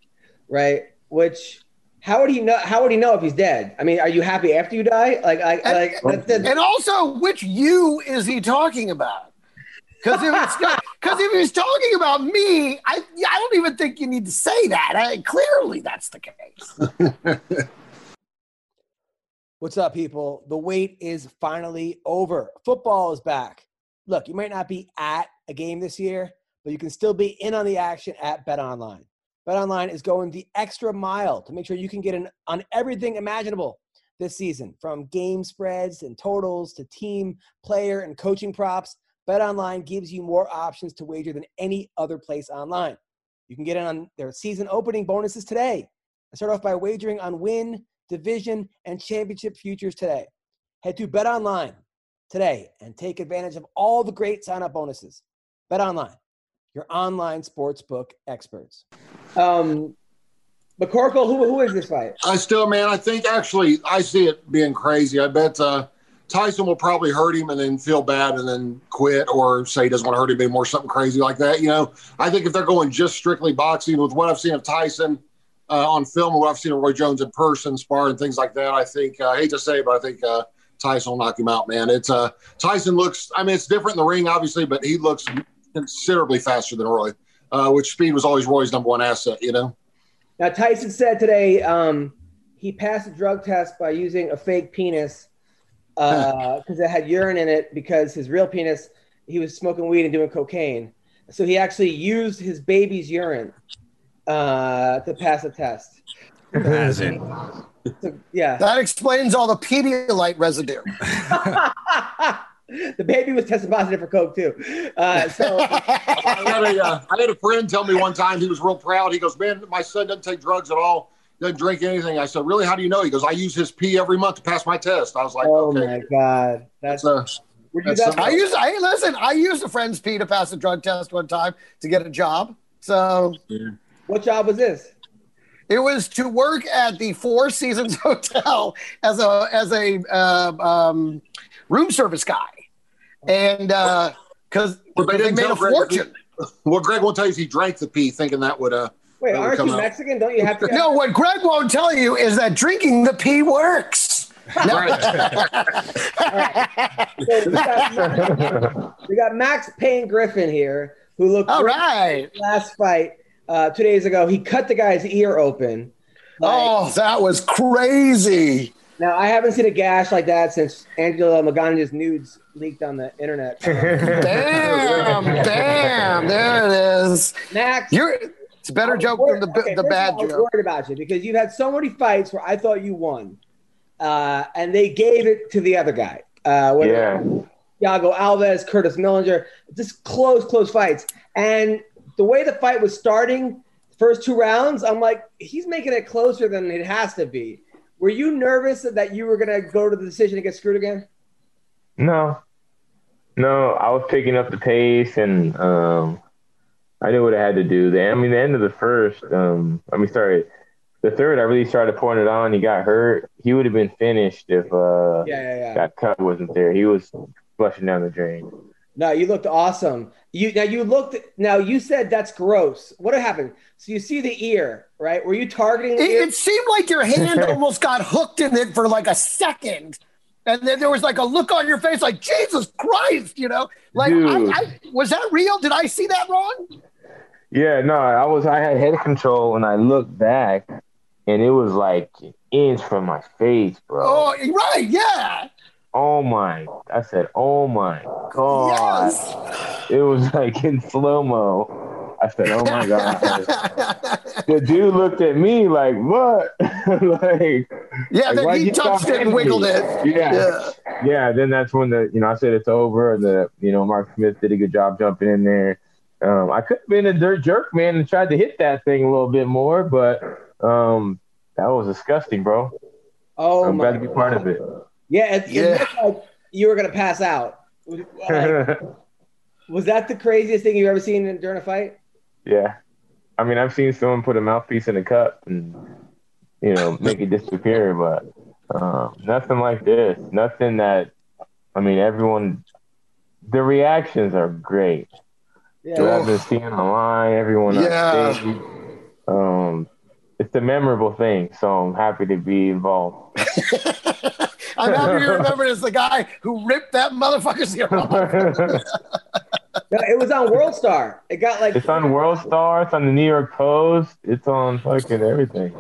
Right? Which how would he know? How would he know if he's dead? I mean, are you happy after you die? Like, like, And- like that's the, And also, which you is he talking about? Because if it's because if he's talking about me, I I don't even think you need to say that. I, clearly, that's the case. What's up, people? The wait is finally over. Football is back. Look, you might not be at a game this year, but you can still be in on the action at Bet Online. Bet Online is going the extra mile to make sure you can get in on everything imaginable this season, from game spreads and totals to team, player, and coaching props. Bet Online gives you more options to wager than any other place online. You can get in on their season opening bonuses today. And start off by wagering on win, division, and championship futures today. Head to Bet Online today and take advantage of all the great sign up bonuses. Bet Online, your online sportsbook experts. Um, McCorkle, who, who is this fight? I still, man, I think actually I see it being crazy. I bet uh, Tyson will probably hurt him and then feel bad and then quit or say he doesn't want to hurt him anymore, something crazy like that. You know, I think if they're going just strictly boxing with what I've seen of Tyson uh, on film and what I've seen of Roy Jones in person, spar and things like that, I think, uh, I hate to say it, but I think uh, Tyson will knock him out, man. It's uh, Tyson looks, I mean, it's different in the ring, obviously, but he looks considerably faster than Roy, uh, which speed was always Roy's number one asset, you know? Now, Tyson said today um, he passed a drug test by using a fake penis because it had urine in it because his real penis, he was smoking weed and doing cocaine. So he actually used his baby's urine uh, to pass a test. Hasn't. So, yeah. That explains all the Pedialyte residue. the baby was tested positive for coke too. Uh, so I had, a, uh, I had a friend tell me one time he was real proud. He goes, "Man, my son doesn't take drugs at all, doesn't drink anything." I said, "Really? How do you know?" He goes, "I use his pee every month to pass my test." I was like, oh "Okay, my god, that's that's were you that's that I used I listen, I used a friend's pee to pass a drug test one time to get a job. So what job was this? It was to work at the Four Seasons Hotel as a as a uh, um, room service guy, and because But they they made a Greg that he- fortune. What Greg won't tell you he drank the pee, thinking that would uh. Wait, that would aren't come you out. Mexican? Don't you have to? No, what Greg won't tell you is that drinking the pee works. So we, got, we got Max Payne Griffin here, who looked All great right. last fight uh, two days ago. He cut the guy's ear open. Like, Oh, that was crazy. Now I haven't seen a gash like that since Angela Magana's nudes leaked on the internet. Damn, damn. There it is. Max, You're it's a better joke than the, Okay, the bad of all, I was joke. worried about you because you've had so many fights where I thought you won, uh, and they gave it to the other guy. Uh, Yeah. Thiago Alves, Curtis Millender, just close, close fights. And the way the fight was starting, first two rounds, I'm like, he's making it closer than it has to be. Were you nervous that you were gonna go to the decision and get screwed again? No, no, I was picking up the pace, and um, I knew what I had to do. The, I mean, the end of the first, um, I mean, sorry, the third, I really started pouring it on. He got hurt. He would have been finished if uh, Yeah, yeah, yeah. that cut wasn't there. He was flushing down the drain. No, you looked awesome. You now you looked now you said that's gross. What happened? So you see the ear, right? Were you targeting the It, ear? it seemed like your hand almost got hooked in it for like a second. And then there was like a look on your face, like Jesus Christ, you know, like I, I, was that real? Did I see that wrong? Yeah, no, I was. I had head control, and I looked back, and it was like an inch from my face, bro. Oh, right, yeah, Oh my! I said, "Oh my god!" yes. It was like in slow mo. I said, "Oh my god!" the dude looked at me like, "What?" like, yeah, like, then he touched it and wiggled me? it. Yeah. Yeah. yeah. Then that's when the you know I said it's over, and the you know Mark Smith did a good job jumping in there. Um, I could have been a dirt jerk, man, and tried to hit that thing a little bit more, but um, that was disgusting, bro. oh I'm my glad to be part of it. Yeah, it, it looked like you were gonna pass out. Like, was that the craziest thing you've ever seen during a fight? Yeah. I mean, I've seen someone put a mouthpiece in a cup and, you know, make it disappear, but uh, nothing like this. Nothing that, I mean, everyone, the reactions are great. Yeah. What I've been seeing online, everyone Yeah. stage, um, it's a memorable thing, so I'm happy to be involved. I'm happy you remember as the guy who ripped that motherfucker's ear off. No, it was on World Star. It got like it's on World Star, it's on the New York Post, it's on fucking everything.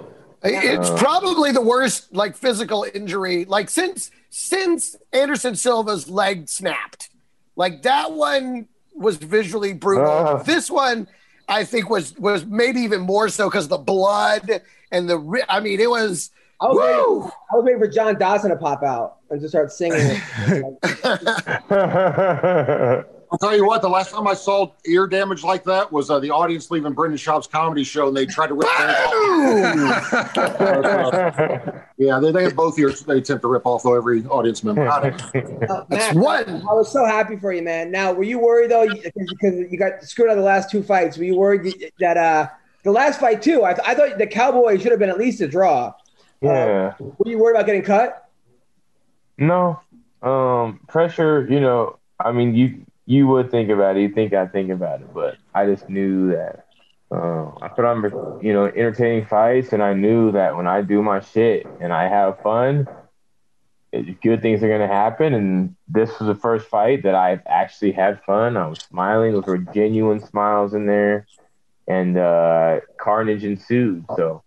It's Uh. probably the worst like physical injury like since since Anderson Silva's leg snapped. Like that one was visually brutal. Uh. This one I think was was maybe even more so because the blood and the I mean it was I was, waiting. I was waiting for John Dawson to pop out and just start singing. I'll tell you what. The last time I saw ear damage like that was uh, the audience leaving Brendan Schaub's comedy show, and they tried to rip. off. yeah, they, they have both ears. They attempt to rip off though every audience member. I don't. Uh, That's Matt, one. I was so happy for you, man. Now, were you worried though, because because you got screwed out of the last two fights? Were you worried that uh, the last fight too? I, I thought the Cowboy should have been at least a draw. Yeah. Were you worried about getting cut? No. Um, pressure, you know, I mean, you you would think about it. You think I'd think about it, but I just knew that uh, I put on, you know, entertaining fights, and I knew that when I do my shit and I have fun, it, good things are gonna happen. And this was the first fight that I've actually had fun. I was smiling. Those were genuine smiles in there, and uh, carnage ensued. So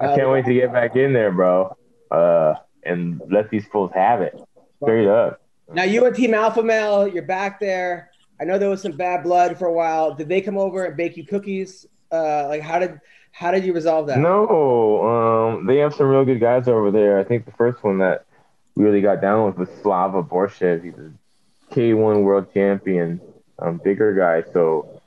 I can't wait to get back in there, bro, uh, and let these fools have it. Straight up. Now you and Team Alpha Male, you're back there. I know there was some bad blood for a while. Did they come over and bake you cookies? Uh, like how did how did you resolve that? No, um, they have some real good guys over there. I think the first one that we really got down with was Slava Borshchev. He's a K1 world champion, um, bigger guy. So,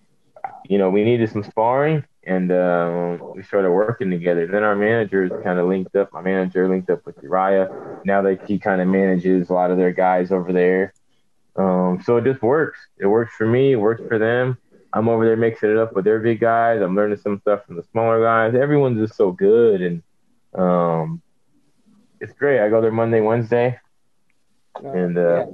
you know, we needed some sparring, and um, we started working together. Then our managers kind of linked up. My manager linked up with Uriah. Now that he kind of manages a lot of their guys over there. Um, so it just works. It works for me. It works for them. I'm over there mixing it up with their big guys. I'm learning some stuff from the smaller guys. Everyone's just so good, and um, it's great. I go there Monday, Wednesday, and uh,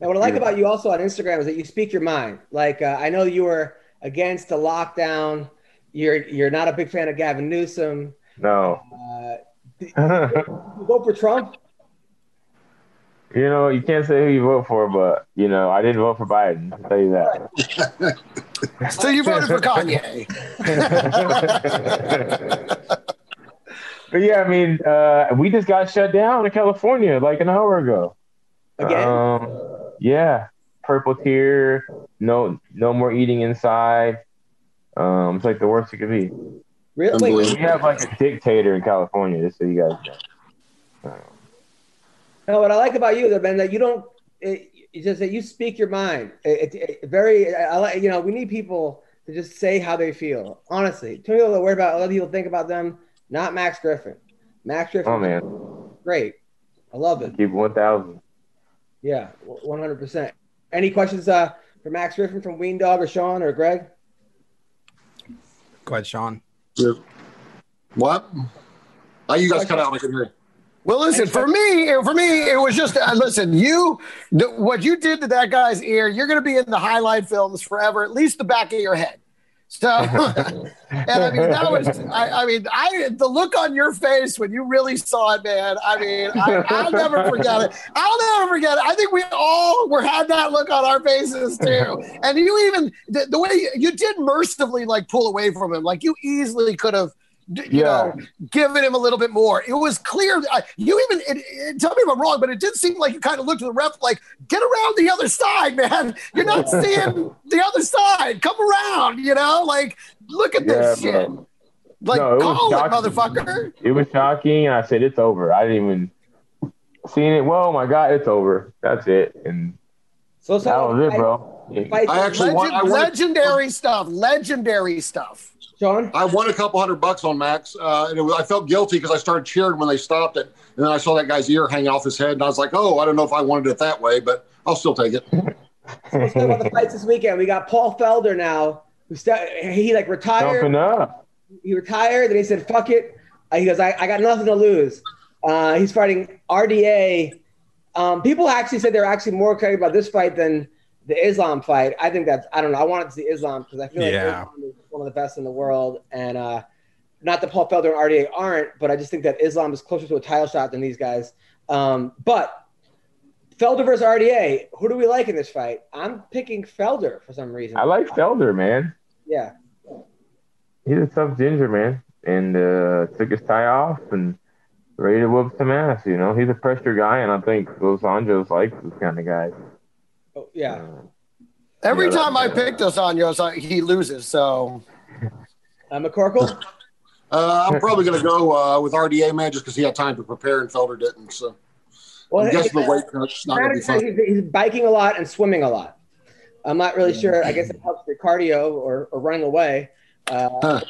Now, what I like about you also on Instagram is that you speak your mind. Like uh, I know you were against the lockdown. You're you're not a big fan of Gavin Newsom. No. Uh, you vote for Trump? You know, you can't say who you vote for, but you know, I didn't vote for Biden. I'll tell you that. So you voted for Kanye. But yeah, I mean, uh, we just got shut down in California like an hour ago. Again? Um, yeah, purple tier. No, no more eating inside. Um, it's like the worst it could be. Really? Wait, We have like a dictator in California, just so you guys know. No, what I like about you, though, man, that you don't. It, it's just that you speak your mind. It, it, it- very. I like. You know, we need people to just say how they feel. Honestly, too many people that worry about what other people think about them. Not Max Griffin. Max Griffin. Oh man, great. I love it. keep one thousand. Yeah, one hundred percent. Any questions uh, for Max Griffin from Ween Dog or Sean or Greg? Go ahead, Sean. What? Oh, you guys cut out. I can hear. Well, listen, for me, for me, it was just uh, listen. You, the, what you did to that guy's ear, you're going to be in the highlight films forever, at least the back of your head. So, and I mean, that was, I, I mean, I the look on your face when you really saw it, man. I mean, I, I'll never forget it. I'll never forget it. I think we all were had that look on our faces too. And you even the, the way you, you did mercifully like pull away from him, like you easily could have. D- You Yeah. know, giving him a little bit more. It was clear. I, you even it, it- tell me if I'm wrong, but it did seem like you kind of looked at the ref like, "Get around the other side, man. You're not seeing the other side. Come around." You know, like look at this Yeah, shit. Like No, it was call it, motherfucker. It was shocking, and I said it's over. I didn't even seen it. Well, my God, it's over. That's it, and So, that was it, bro. Fight, I actually Legend, want. I, won, legendary stuff. Legendary stuff. Sean. I won a couple hundred bucks on Max, uh, and it was, I felt guilty because I started cheering when they stopped it, and then I saw that guy's ear hang off his head, and I was like, "Oh, I don't know if I wanted it that way, but I'll still take it." Let's talk about the fights this weekend. We got Paul Felder now, who st- he like retired. Jumping up. He retired, and he said, "Fuck it." Uh, he goes, I, "I got nothing to lose." Uh, he's fighting RDA. Um, people actually said they're actually more excited about this fight than the Islam fight. I think that's I don't know. I wanted to see Islam because I feel like Yeah. Islam is one of the best in the world, and uh, not that Paul Felder and RDA aren't, but I just think that Islam is closer to a title shot than these guys. Um, but Felder versus RDA, who do we like in this fight? I'm picking Felder for some reason. I like Felder, man. Yeah. He's a tough ginger, man, and uh, took his tie off and ready to whoop some ass. You know, he's a pressure guy, and I think Los Angeles likes this kind of guy. Oh, yeah. Every Yeah, that- time I pick Dos I- he loses. So Uh, McCorkle? Uh, I'm probably going to go uh, with RDA man just because he had time to prepare and Felder didn't. So I'm guessing the weight cut's not going to be fun. He's, he's biking a lot and swimming a lot. I'm not really sure. I guess it helps your cardio or, or running away. Uh, Huh.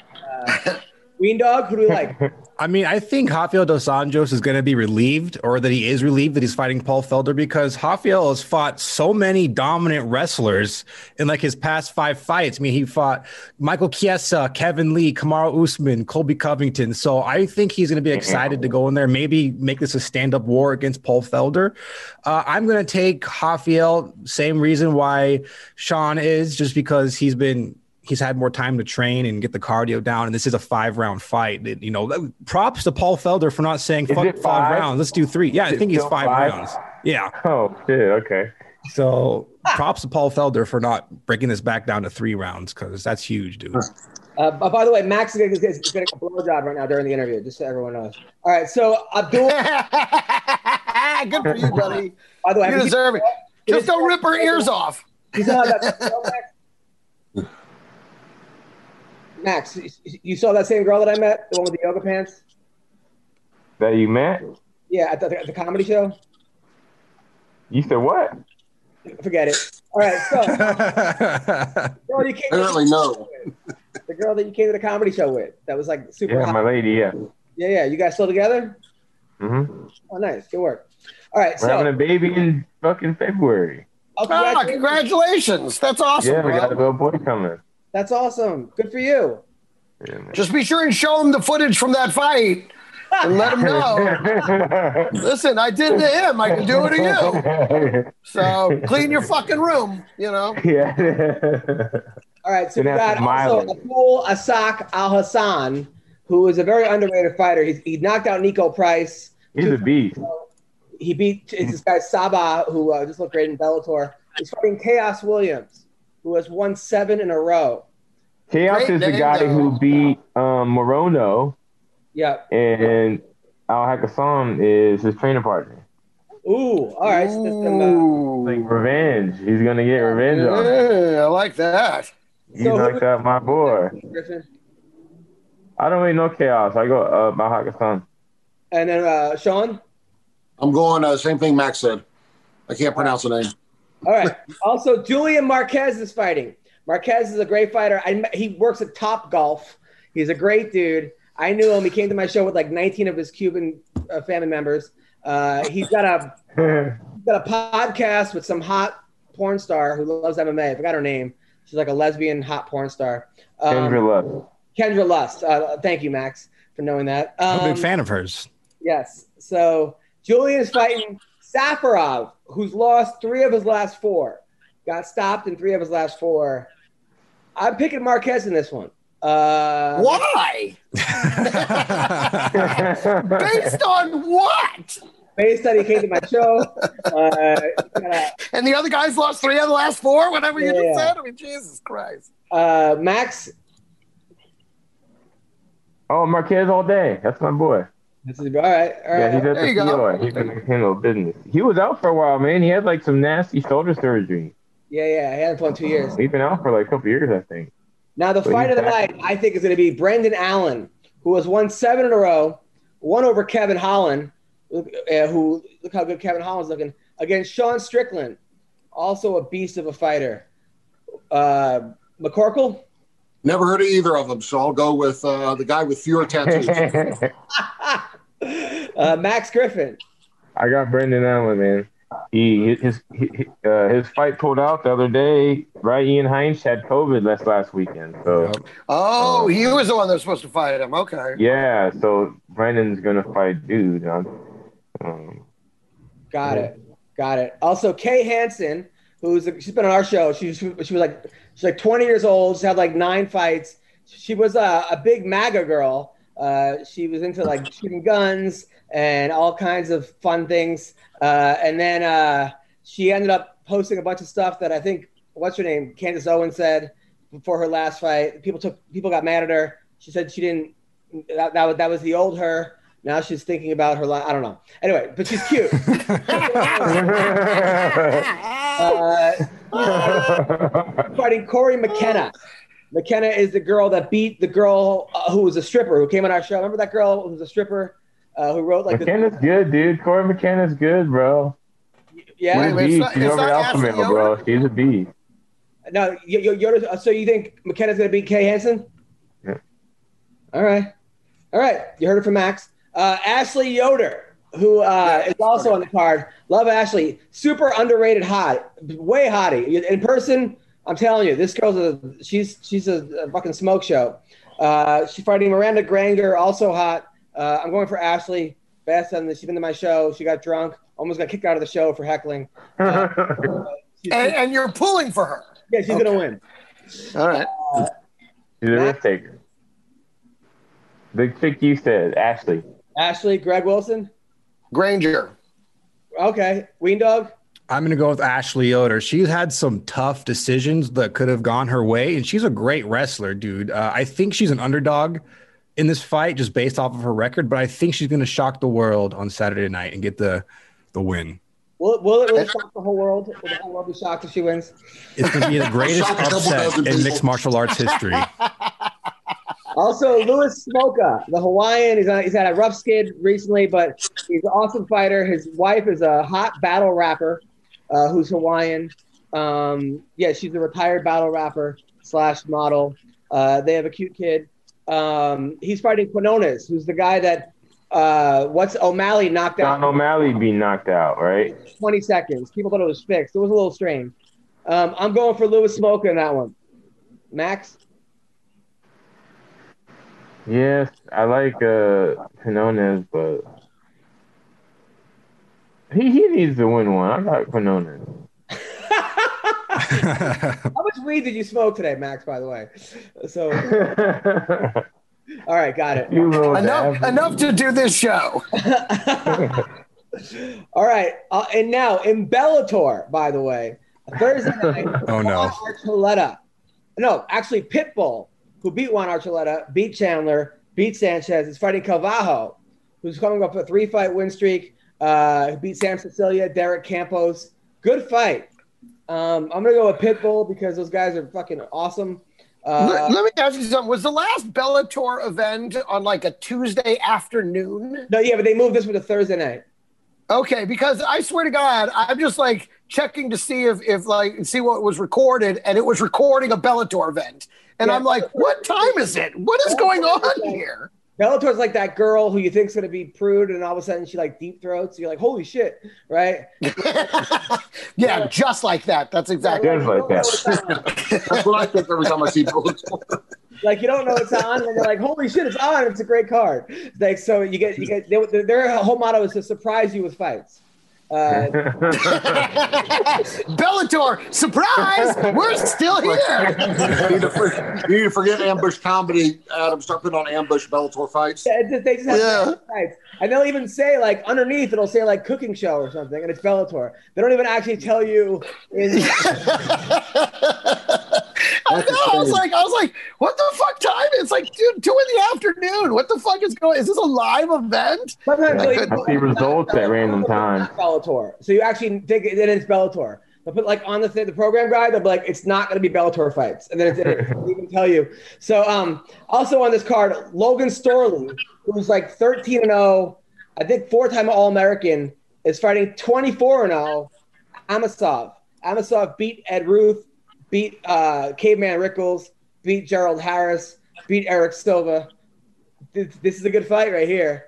Green Dog, who do we like? I mean, I think Rafael dos Anjos is going to be relieved, or that he is relieved that he's fighting Paul Felder because Rafael has fought so many dominant wrestlers in like his past five fights. I mean, he fought Michael Chiesa, Kevin Lee, Kamaru Usman, Colby Covington. So I think he's going to be excited to go in there, maybe make this a stand-up war against Paul Felder. Uh, I'm going to take Rafael. Same reason why Sean is, just because he's been he's had more time to train and get the cardio down. And this is a five round fight. It- you know, props to Paul Felder for not saying fuck five? five? rounds. Let's do three. Yeah, I Is it think he's five, five? rounds. Yeah. Oh shit! Okay. So props to Paul Felder for not breaking this back down to three rounds because that's huge, dude. Uh, but by the way, Max is getting, is getting a blowjob right now during the interview, just so everyone knows. All right, so Abdul. good for you, buddy. By the way, You have you- deserve it. Just don't rip her ears off. You saw that, Max, you- you saw that same girl that I met, the one with the yoga pants? That you met? Yeah, at the, at the comedy show. You said what? Forget it. All right, so girl you came Apparently, no. the girl that you came to the comedy show with, that was like super Yeah, hot. my lady. Yeah. Yeah, yeah. You guys still together? Mm-hmm. Oh, nice. Good work. All right, We're so having a baby in fucking February. oh, Ah, congratulations. congratulations. That's awesome, yeah, we got a little boy coming. That's awesome. Good for you. Yeah. Just be sure and show him the footage from that fight and let him know. Listen, I did to him. I can do it to you. So clean your fucking room. You know. yeah. All right, so we Gonna have got also smile. Abdul Asak Al Hassan, who is a very underrated fighter. He's, he knocked out Niko Price. He's a beast. He beat it's this guy Saba, who uh, just looked great in Bellator. He's fighting Khaos Williams, who has won seven in a row. Khaos Great is the guy though. who beat um, Morono, Yeah. and Al Hakassan is his training partner. Ooh. All right. So there's some, uh, Ooh. Like revenge. He's gonna get revenge on. him. Yeah, I like that. He So who- knocked out my boy. Griffin. I don't really know chaos. I go uh, Al Hakassan. And then uh, Sean. I'm going uh, same thing Max said. I can't pronounce the name. All right. Also, Julian Marquez is fighting. Marquez is a great fighter. I, he works at Top Golf. He's a great dude. I knew him. He came to my show with like 19 of his Cuban uh, family members. Uh, he's got a he's got a podcast with some hot porn star who loves MMA. I forgot her name. She's like a lesbian hot porn star. Um, Kendra Lust. Kendra Lust. Uh, thank you, Max, for knowing that. I'm a Um, big fan of hers. Yes. So Julian is fighting Safarov, who's lost three of his last four. Got stopped in three of his last four. I'm picking Marquez in this one. Uh, Why? Based on what? Based on he came to my show. Uh, gotta- And the other guys lost three of the last four, whatever you just yeah. said. I mean, Jesus Christ. uh, Max. Oh, Marquez all day. That's my boy. This is all right. All right. Yeah, he's at There you the go. POI. He's gonna handle business. He was out for a while, man. He had like some nasty shoulder surgery. Yeah, yeah. He hasn't fought in two years. He's been out for like a couple years, I think. Now the But fight of the back. night, I think, is going to be Brendan Allen, who has won seven in a row, one over Kevin Holland, look- uh, who look how good Kevin Holland's looking against Sean Strickland, also a beast of a fighter. Uh, McCorkle, Never heard of either of them, so I'll go with uh, the guy with fewer tattoos. uh, Max Griffin. I got Brendan Allen, man. He his he, uh, his fight pulled out the other day. Right, Ian Heinz had COVID last last weekend, so Oh, he was the one that was supposed to fight him. Okay. yeah. So Brendan's gonna fight dude. Um, um, Got it. Got it. Also, Kay Hansen, who's she's been on our show. She, she, she was like she's like 20 years old. She had like nine fights. She was a, a big MAGA girl. Uh, she was into like shooting guns and all kinds of fun things. Uh, and then uh, she ended up posting a bunch of stuff that I think what's her name, Candace Owen said before her last fight. People took people got mad at her. She said she didn't. That that, was- that was the old her. Now she's thinking about her life. I don't know. Anyway, but she's cute. Uh, fighting Cory McKenna. McKenna is the girl that beat the girl uh, who was a stripper who came on our show. Remember that girl who was a stripper uh, who wrote like McKenna's good, dude. Cory McKenna's good, bro. yeah. Wait, She's a beast. not- She's over Alpha Ashley Male, bro. She's a beast. No, y- y- Yoda, so you think McKenna's gonna beat Kay Hansen? Yeah. All right, all right. You heard it from Max. Uh, Ashley Yoder, who uh, is also on the card. Love Ashley. Super underrated, hot, way hottie in person. I'm telling you, this girl's a she's she's a, a fucking smoke show. Uh, she's fighting Miranda Granger, also hot. Uh, I'm going for Ashley. Best on the, she's been to my show. She got drunk, almost got kicked out of the show for heckling. Uh, she's- And, and you're pulling for her. yeah, she's gonna win. All right. She's a risk taker. The chick you said, Ashley. Ashley, Greg Wilson. Granger. Okay, Ween Dog. I'm going to go with Ashley Yoder. She's had some tough decisions that could have gone her way, and she's a great wrestler, dude. Uh, I think she's an underdog in this fight just based off of her record, but I think she's going to shock the world on Saturday night and get the the win. Will, will it really shock the whole world? Will the whole world be shocked if she wins? It's going to be the greatest Shock a couple upset in people. mixed martial arts history. Also, Louis Smolka, the Hawaiian, he's, on, he's had a rough skid recently, but he's an awesome fighter. His wife is a hot battle rapper uh, who's Hawaiian. Um, yeah, she's a retired battle rapper slash model. Uh, they have a cute kid. Um, he's fighting Quinonez, who's the guy that uh, what's O'Malley knocked out. Don O'Malley be knocked out, right? 20 seconds. People thought it was fixed. It was a little strange. Um, I'm going for Louis Smolka in that one. Max? Yes, I like uh Quinonez, but he he needs to win one. I got Quinonez. How much weed did you smoke today, Max? By the way, so all right, got it. you Enough, enough to do this show. All right, uh, and now in Bellator, by the way, Thursday night. Oh, no. Archuleta, no, actually Pitbull, who beat Juan Archuleta, beat Chandler, beat Sanchez, is fighting Carvalho, who's coming up a three-fight win streak. Uh, beat Sam Sicilia, Derek Campos. Good fight. Um, I'm gonna go with Pitbull because those guys are fucking awesome. Uh, let, let me ask you something. Was the last Bellator event on like a Tuesday afternoon? no, yeah, but they moved this one to Thursday night. Okay, because I swear to God, I'm just like checking to see if, if like see what was recorded, and it was recording a Bellator event, and Yeah. I'm like, what time is it? What is going on here? Bellator's like that girl who you think's gonna be prude, and all of a sudden she like deep throats. You're like, holy shit, right? yeah, just like that. That's exactly. Just like that. That's what I think every time I see Bellator. like you don't know it's on, and you're like, holy shit, it's on. It's a great card. Like so, you get you get their, their whole motto is to surprise you with fights. Uh, Bellator, surprise! We're still here. you, need to, for- you need to forget ambush comedy, Adam. Start putting on ambush Bellator fights. they just- they just have Yeah. fights, and they'll even say like underneath it'll say like cooking show or something, and it's Bellator. They don't even actually tell you. In, I know. I was like, I was like, what the fuck time? It's like dude, two in the afternoon. What the fuck is going? Is this a live event? sometimes they'll even I see results at random times. Bellator. So you actually think it, then it's Bellator. They'll put like on the th- the program guide. They'll be like, it's not going to be Bellator fights, and then it's, it will even tell you. So um, also on this card, Logan Storley, who's like 13 and 0, I think four time All American, is fighting 24 and 0. Amosov. Amosov beat Ed Ruth, beat uh, Caveman Rickels, beat Gerald Harris, beat Erick Silva. This, this is a good fight right here.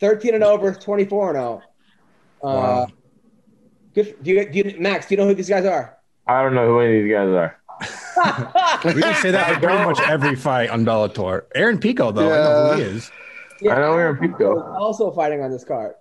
13 and over, 24 and 0. Uh, Wow. Good. Do you, do you, Max? Do you know who these guys are? I don't know who any of these guys are. We can say that for pretty much every fight on Bellator. Aaron Pico, though, I know who he is. I know Aaron Pico. Also fighting on this card.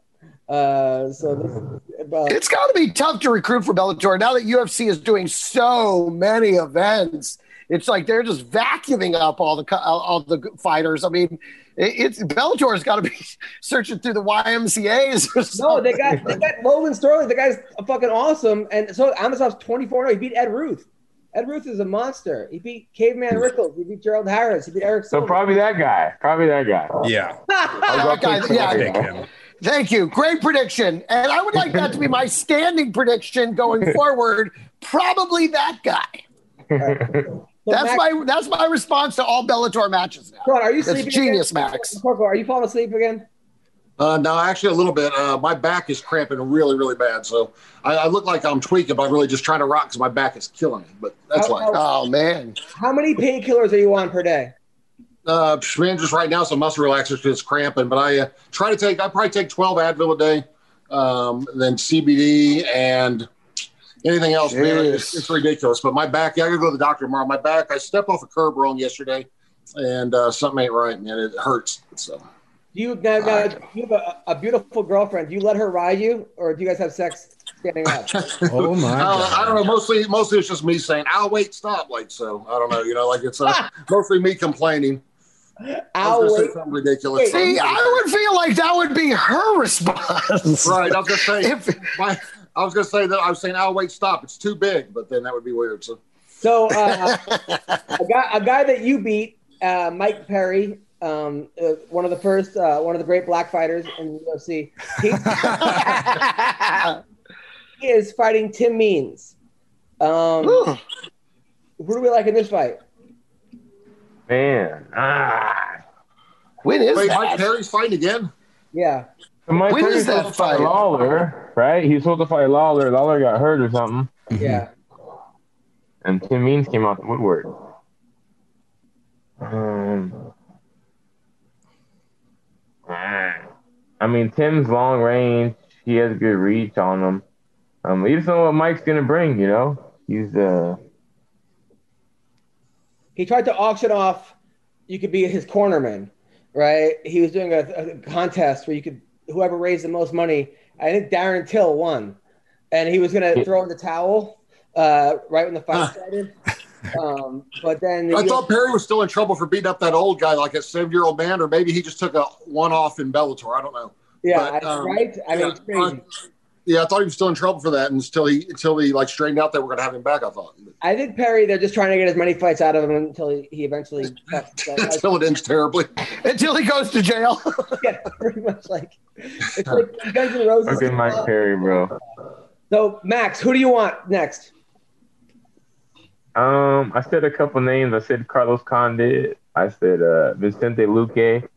Uh, so this, It's got to be tough to recruit for Bellator now that UFC is doing so many events. It's like they're just vacuuming up all the co- all the fighters. I mean, it, it's Bellator's got to be searching through the YMCA's. Or no, they got they got Logan Sterling. The guy's fucking awesome. And so Amazon's 24 He beat Ed Ruth. Ed Ruth is a monster. He beat Caveman Rickels. He beat Gerald Harris. He beat Eric So Silva. probably that guy. Probably that guy. Yeah. That guy- yeah, Pick him. Thank you. Great prediction. And I would like that to be my standing prediction going forward. Probably that guy. So That's Max- my that's my response to all Bellator matches now. Corco, are you That's sleeping? genius, again? Max. Corco, are you falling asleep again? Uh, no, actually, a little bit. Uh, my back is cramping really, really bad. So I, I look like I'm tweaking, but I'm really just trying to rock because my back is killing me. But that's How- why. how- Oh man. How many painkillers are you on per day? Uh, man, just right now, some muscle relaxers because it's cramping. But I uh, try to take, I probably take 12 Advil a day, um, then CBD and anything else. Man, it's, it's ridiculous. But my back, yeah, I got to go to the doctor tomorrow. My back, I stepped off a curb wrong yesterday and uh, something ain't right, man. It hurts. So Do you now, now you have a, a beautiful girlfriend? Do you let her ride you, or do you guys have sex standing up? Oh, my Uh, God. I don't know. Mostly, mostly it's just me saying, "I'll wait, stop." Like so, I don't know. You know, like it's uh, mostly me complaining. I I'll was wait. say something ridiculous. See, I would feel like that would be her response. right. I was gonna say, If- my, I was gonna say that I was saying, "I'll wait, stop." It's too big, but then that would be weird. So So uh, a guy, a guy that you beat, uh, Mike Perry, um, uh, one of the first, uh, one of the great black fighters in the UFC. He, he is fighting Tim Means. Um, who do we like in this fight? Man. Ah. when is wait, Mike? Perry's fighting again. Yeah. So Mike When Perry's is that fight fight? Lawler, right? He was supposed to fight Lawler. Lawler got hurt or something. Yeah. And Tim Means came out the woodwork. Um, ah. I mean, Tim's long range. He has good reach on him. Um, you just know what Mike's gonna bring. You know, he's uh, He tried to auction off. You could be his cornerman. right? He was doing a, a contest where you could whoever raised the most money. I think Darren Till won, and he was gonna throw in the towel uh, right when the fight started. Um, but then I thought Perry was still in trouble for beating up that old guy, like a seven-year-old man, or maybe he just took a one-off in Bellator. I don't know. yeah, but, um, right. I mean, yeah, it's crazy. Yeah, I thought he was still in trouble for that until he until he like straightened out that we're gonna have him back. I thought I think Perry, they're just trying to get as many fights out of him until he, he eventually. until it ends terribly. Until he goes to jail. yeah, pretty much like it's like Guns N' Roses. Fucking Mike Perry, bro. So Max, who do you want next? Um, I said a couple names. I said Carlos Condit. I said uh, Vicente Luque.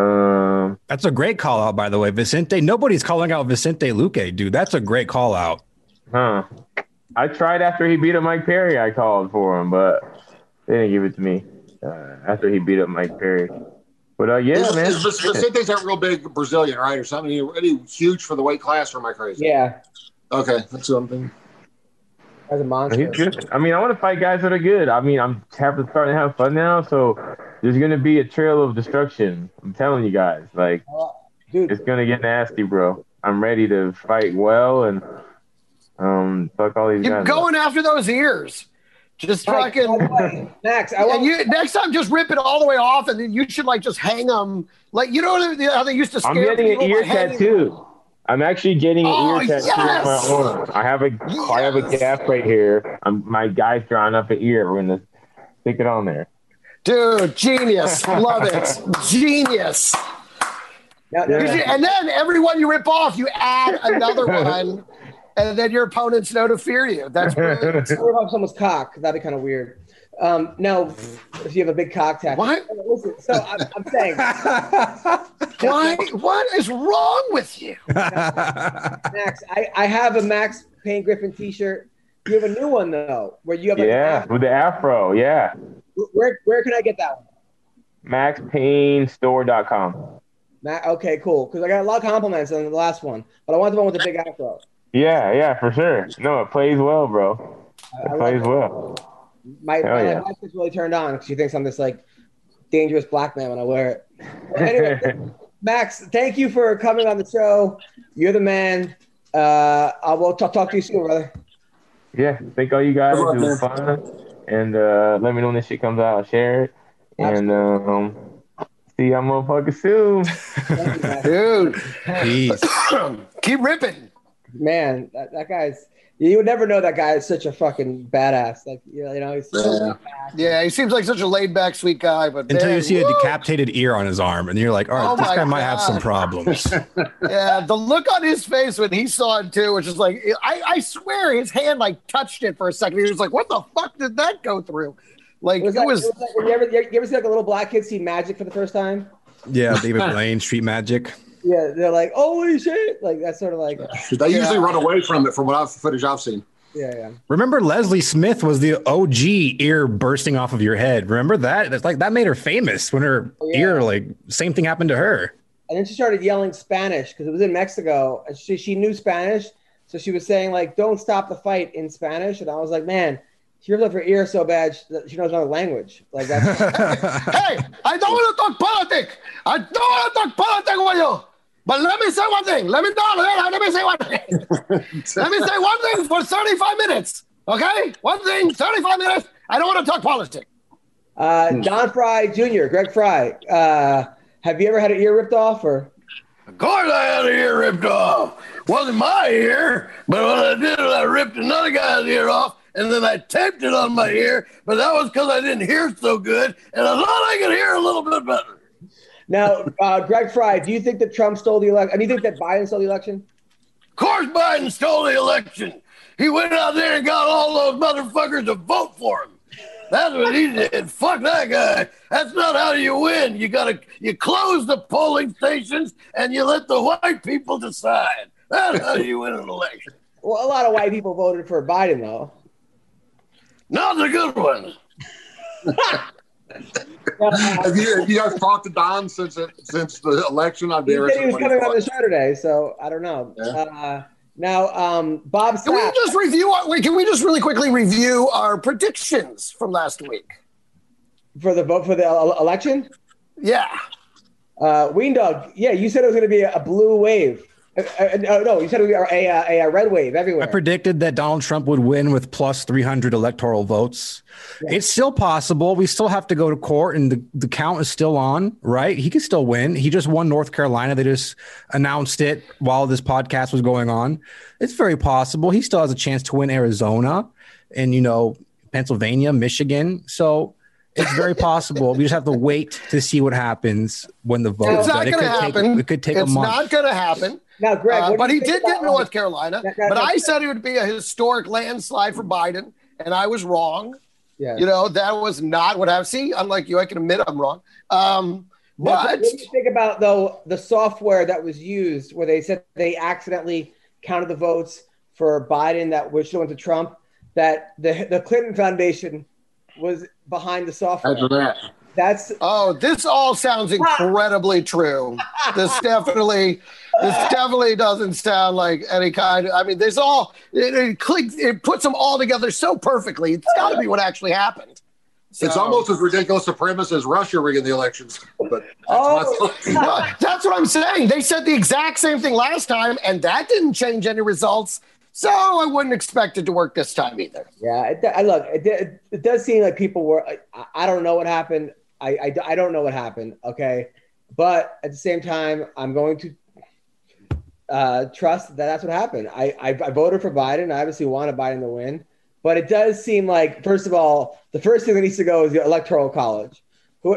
Um, That's a great call out, by the way. Vicente, nobody's calling out Vicente Luque, dude. That's a great call out. huh. I tried after he beat up Mike Perry. I called for him, but they didn't give it to me uh, after he beat up Mike Perry. But uh, yeah, is, man. is Vic- Vicente's that real big Brazilian, right, or something? He, he huge for the weight class, or am I crazy? Yeah, Okay, that's what I'm as a monster. He's good. I mean, I want to fight guys that are good. I mean, I'm having starting to have fun now, so there's gonna be a trail of destruction. I'm telling you guys, like Dude, it's gonna get nasty, bro. I'm ready to fight well and um fuck all these Keep guys. going after those ears. Just Mike, fucking. by the I want you next time just rip it all the way off, and then you should like just hang them. Like you know how they used to scare I'm getting an ear by hanging tattoo. I'm actually getting an Oh, ear tattoo yes! on my arm. I have a I have a Yes! gap right here. I'm, my guy's drawing up an ear. We're gonna stick it on there. Dude, genius. Love it. Genius. Now, now- And then every one you rip off, you add another one, and then your opponents know to fear you. That's brilliant. What about someone's cock? That'd be kind of weird. Um, no, if you have a big cock tattoo. What? Listen, so I'm, I'm saying, Why? What is wrong with you? Max, I, I have a Max Payne Griffin T-shirt. You have a new one though, where you have like, Yeah, with the afro. Yeah, Where where can I get that one? MaxPayneStore.com. Matt, okay, cool. Because I got a lot of compliments on the last one, but I want the one with the big afro. Yeah, yeah, for sure. No, it plays well, bro. I It love plays it. well. My, Hell my yeah. wife is really turned on because she thinks I'm this like dangerous black man when I wear it. But anyway, Max, thank you for coming on the show. You're the man. Uh, I will talk, talk to you soon, brother. Yeah, thank all you guys. Good it was fun. And uh, let me know when this shit comes out. I'll share it. And um, see y'all motherfuckers soon. Thank you, Max. Dude, Jeez. keep ripping. Man, that, that guy's. You would never know that guy is such a fucking badass. Like you know, he's so Yeah. Yeah, he seems like such a laid back, sweet guy, but Until man, you see a decapitated ear on his arm, and you're like, all right, Oh this my guy might have some problems. Yeah, the look on his face when he saw it too, which is like I, I swear his hand like touched it for a second. He was like, "What the fuck did that go through?" Like It was, it like, was. it was like you ever you ever see like a little black kid see magic for the first time? yeah, David Blaine, Street Magic. Yeah, they're like, "Holy shit!" Like that's sort of like, They usually run away from it, from what I've footage I've seen. yeah, yeah. Remember Leslie Smith was the OG ear bursting off of your head. Remember that? That's like that made her famous when her Oh, yeah. ear like same thing happened to her. And then she started yelling Spanish because it was in Mexico, and she she knew Spanish, so she was saying like, "Don't stop the fight" in Spanish, and I was like, "Man." She ripped up her ear so bad she, that she knows another language. Like that's hey, I don't want to talk politics. I don't want to talk politics with you. But let me say one thing. Let me no, let let me say one thing. let me say one thing for 35 minutes. Okay? One thing, 35 minutes. I don't want to talk politics. uh, Don Frye Jr., Greg Frye. Uh, have you ever had an ear ripped off or? Of course, I had an ear ripped off. Wasn't my ear, but what I did was I ripped another guy's ear off, and then I taped it on my ear. But that was because I didn't hear so good, and I thought I could hear a little bit better. Now, uh, Greg Frye, do you think that Trump stole the election? I mean, do you think that Biden stole the election? Of course, Biden stole the election. He went out there and got all those motherfuckers to vote for him. That's what he did. Fuck that guy. That's not how you win. You gotta you close the polling stations and you let the white people decide. That's how you win an election. Well, a lot of white people voted for Biden, though. Not the good ones. Have you, have you guys talked to Don since it, since the election? I'd be He said he was coming on he the show today, so I don't know. Yeah. Uh, now, um, Bob Can we just review our, wait, can we just really quickly review our predictions from last week? for the vote for the election. Yeah. Uh, Ween Dog, yeah, you said it was going to be a blue wave. Uh, uh, no, no, you said we are a, a, a red wave everywhere. I predicted that Donald Trump would win with plus 300 electoral votes. It's still possible. We still have to go to court, and the, the count is still on, right? He could still win. He just won North Carolina. They just announced it while this podcast was going on. It's very possible. He still has a chance to win Arizona and, you know, Pennsylvania, Michigan. So it's very possible. we just have to wait to see what happens when the vote. It's not It going to could take- happen. it could take a it's not going to happen. Now, Greg, Uh, but he did get about- North Carolina. That- that- but that- I said it would be a historic landslide for Biden, and I was wrong. Yeah. You know, that was not what I See, unlike you, I can admit I'm wrong. Um, but what do you think about though the software that was used, where they said they accidentally counted the votes for Biden that which went to Trump? That the the Clinton Foundation was behind the software. After that, That's oh, this all sounds incredibly true. This definitely, this definitely doesn't sound like any kind. Of, I mean, there's all it, it clicks. It puts them all together so perfectly. It's got to be what actually happened. it's almost as ridiculous a premise as Russia rigging the elections. But that's Oh. my No, that's what I'm saying. They said the exact same thing last time, and that didn't change any results. So I wouldn't expect it to work this time either. yeah. It, I look. It, it, it does seem like people were. I, I don't know what happened. I, I I don't know what happened. Okay, but at the same time, I'm going to uh, trust that that's what happened. I, I I voted for Biden. I obviously wanted Biden to win, but it does seem like first of all, the first thing that needs to go is the electoral college.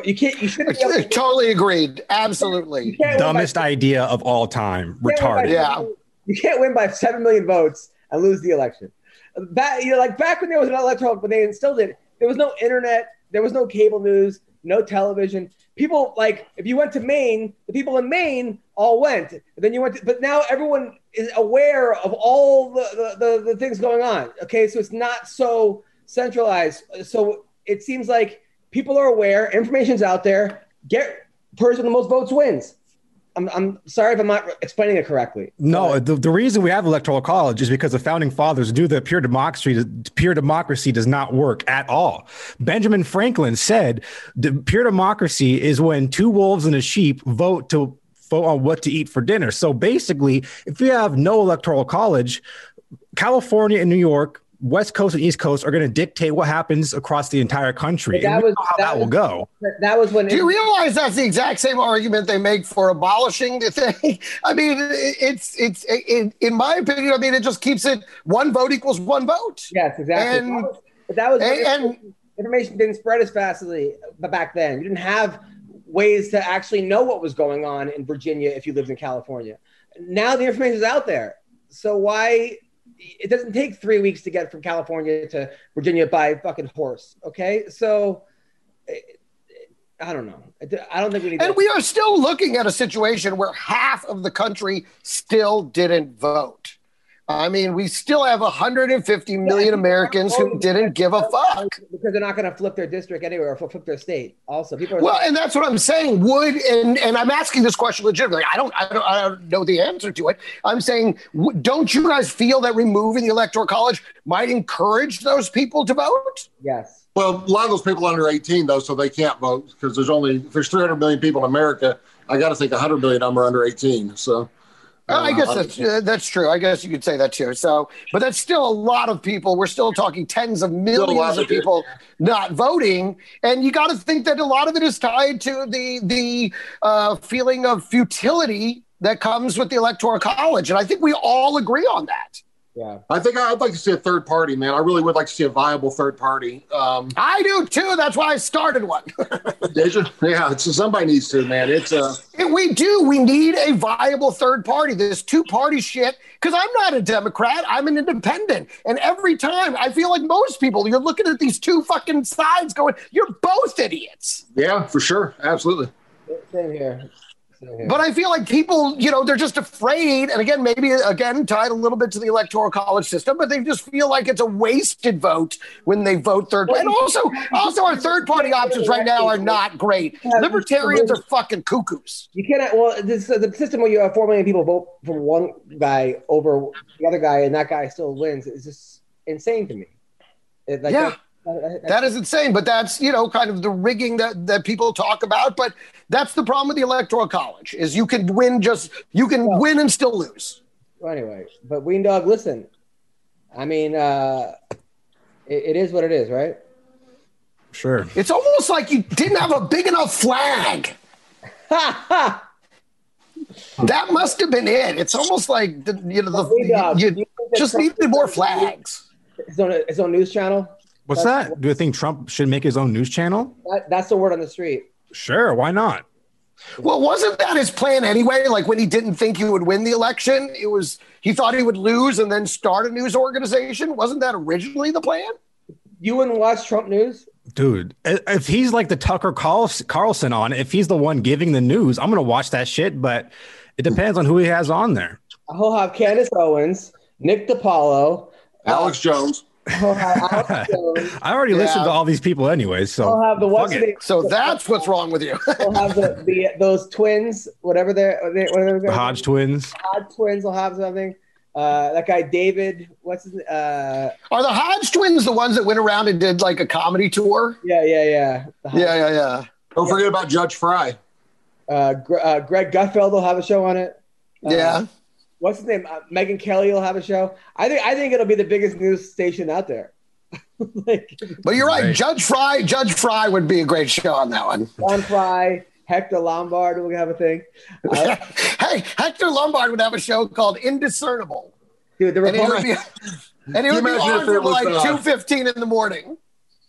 You can't you shouldn't be able to- totally agreed. Absolutely. you can't win by- Dumbest idea of all time. you can't win by- Retarded. Yeah. You can't win by seven million votes and lose the election. Back, you know, like back when there was an electoral, when they instilled it, there was no internet, there was no cable news, no television. People like if you went to Maine, the people in Maine all went. Then you went, to, but now everyone is aware of all the, the, the, the things going on. Okay, so it's not so centralized. So it seems like people are aware, information's out there. Get person with the most votes wins. I'm, I'm sorry if I'm not explaining it correctly. No, the, the reason we have electoral college is because the founding fathers knew that pure democracy pure democracy does not work at all. Benjamin Franklin said the pure democracy is when two wolves and a sheep vote to vote on what to eat for dinner. So basically, if you have no electoral college, California and New York, West Coast and East Coast are going to dictate what happens across the entire country. But that And was- how that that, will was- go. That was when Do you realize that's the exact same argument they make for abolishing the thing? I mean, it's it's in, in my opinion. I mean, it just keeps it one vote equals one vote. Yes, exactly. And- that was, but that was and- and- information didn't spread as fastly but back then. You didn't have ways to actually know what was going on in Virginia if you lived in California. Now the information is out there. So why it doesn't take three weeks to get from California to Virginia by fucking horse. Okay, so eh, I don't know. I don't think we need. And we are still looking at a situation where half of the country still didn't vote. I mean, we still have 150 million Americans who didn't give a fuck. because they're not going to flip their district anywhere or flip their state. Also, people are Well, and that's what I'm saying. Would and and I'm asking this question legitimately. I don't I don't, I don't know the answer to it. I'm saying, don't you guys feel that removing the electoral college might encourage those people to vote? yes. Well, a lot of those people are under 18 though, so they can't vote because there's only if there's 300 million people in America. I got to think 100 million of them are under 18. So Uh, I guess Uh, that's uh, that's true. I guess you could say that too. So, but that's still a lot of people. We're still talking tens of millions of people not voting, and you got to think that a lot of it is tied to the the uh, feeling of futility that comes with the electoral college, and I think we all agree on that. Yeah. I think I'd like to see a third party, man. I really would like to see a viable third party. Um, I do too. That's why I started one. there's a- yeah, it's, somebody needs to, man. It's uh, we do. We need a viable third party. This two party shit. Because I'm not a Democrat. I'm an independent. And every time I feel like most people, you're looking at these two fucking sides going, you're both idiots. yeah, for sure, absolutely. Same here. But I feel like people, you know, they're just afraid. And again, maybe again, tied a little bit to the electoral college system, but they just feel like it's a wasted vote when they vote third. And also, also our third party options right now are not great. Libertarians are fucking cuckoos. You cannot. Well, this the system where you have four million people vote for one guy over the other guy, and that guy still wins is just insane to me. It, like, Yeah. That is insane, but that's you know kind of the rigging that that people talk about. But that's the problem with the electoral college is you can win just you can win and still lose. Well, anyway, but Ween Dog, listen. I mean, uh, it, it is what it is, right? Sure. It's almost like you didn't have a big enough flag. that must have been it. It's almost like the, you know the, do you, you you just Trump- needed more flags. His own, his own news channel. What's that? Do you think Trump should make his own news channel? That, that's the word on the street. Sure. Why not? Well, wasn't that his plan anyway? Like when he didn't think he would win the election, it was he thought he would lose and then start a news organization. Wasn't that originally the plan? You wouldn't watch Trump news? Dude, if he's like the Tucker Carlson on, if he's the one giving the news, I'm gonna watch that shit. But it depends on who he has on there. He'll have Candace Owens, Nick DiPaolo, Alex uh, Jones. Alex Jones, I already Yeah. listened to all these people anyway, so he'll have the fuck what's it. the? So that's what's wrong with you. He'll have the, the those twins, whatever they're, they- whatever the they're Hodge twins. Hodge twins will have something. Uh, that guy David, what's his? Uh, Are the Hodge twins the ones that went around and did like a comedy tour? yeah, yeah, yeah. The Yeah, yeah, yeah. Don't forget about Judge Frye. Uh, Gre- uh, Greg Gutfeld will have a show on it. Uh, Yeah. What's his name? Uh, Megyn Kelly will have a show. I think I think it'll be the biggest news station out there. like But you're right. Right. Judge Frye, Judge Frye would be a great show on that one. John Frye, Hector Lombard will have a thing. Uh, hey, Hector Lombard would have a show called Indiscernible. dude, the And it would Republican, be, and it would be on it from like uh, two fifteen in the morning.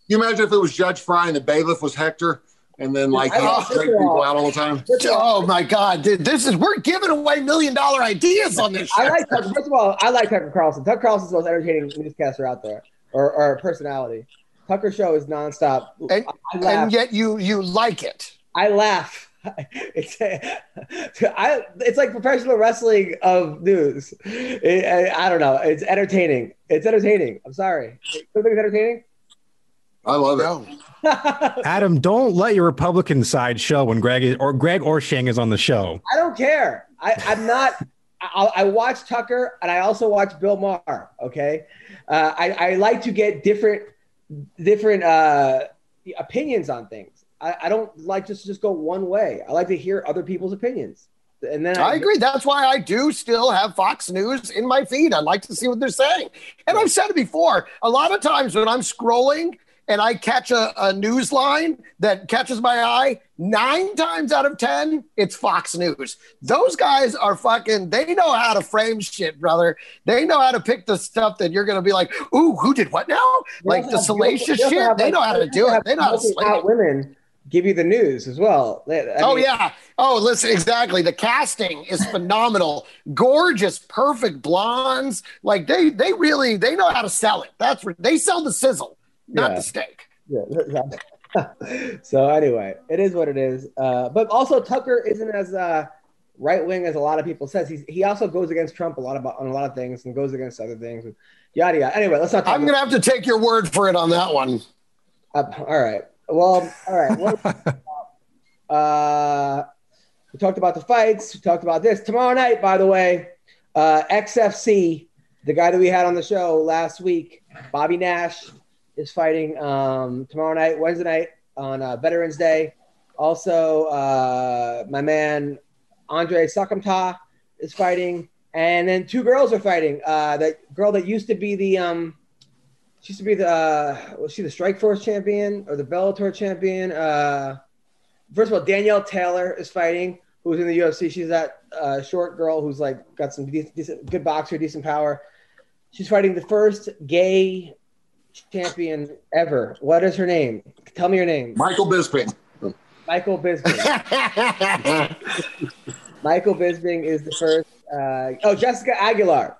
You imagine if it was Judge Frye and the bailiff was Hector, and then like Oh, drag people out all the time. Oh my God, dude, this is we're giving away million dollar ideas on this. I like Tucker. First of all, I like Tucker Carlson. Tucker Carlson's the most entertaining newscaster out there, or, or personality. Tucker show is nonstop. and, and yet you you like it. I laugh. It's I. It's like professional wrestling of news. It- I, I don't know. It's entertaining. It's entertaining. I'm sorry. You think it's entertaining? I love it. No. Adam, don't let your Republican side show when Greg is, or Greg Orshang is on the show. I don't care. I, I'm not. I, I watch Tucker and I also watch Bill Maher. Okay, uh, I, I like to get different different uh, opinions on things. I, I don't like just just go one way. I like to hear other people's opinions. And then I agree. That's why I do still have Fox News in my feed. I like to see what they're saying. And I've said it before. A lot of times when I'm scrolling and I catch a, a news line that catches my eye, nine times out of 10, it's Fox News. Those guys are fucking, they know how to frame shit, brother. They know how to pick the stuff that you're going to be like, ooh, who did what now? Like the salacious shit. have, They know how to do it. They know how to slay women give you the news as well. I oh yeah. Oh, listen, exactly. The casting is phenomenal. Gorgeous, perfect blondes. Like they they really they know how to sell it. That's they sell the sizzle, not Yeah. the steak. Yeah. so anyway, it is what it is. Uh, but also Tucker isn't as uh, right wing as a lot of people says. He's, he also goes against Trump a lot about on a lot of things and goes against other things. And yada yada. Anyway, let's not. I'm gonna have to take your word for it on that one. uh, all right. Well, all right. Uh, we talked about the fights. We talked about this tomorrow night. By the way, uh, XFC, the guy that we had on the show last week, Bobby Nash, is fighting um, tomorrow night, Wednesday night on uh, Veterans Day. Also, uh, my man Andre Soukhamthath is fighting, and then two girls are fighting. Uh, that girl that used to be the um, she used to be the uh, was she the Strikeforce champion or the Bellator champion? Uh, first of all, Danielle Taylor is fighting, who's in the UFC. She's that uh, short girl who's like got some decent, decent, good boxer, decent power. She's fighting the first gay champion ever. What is her name? Tell me your name. Michael Bisping. Michael Bisping. Michael Bisping is the first. Uh, oh, Jessica Aguilar.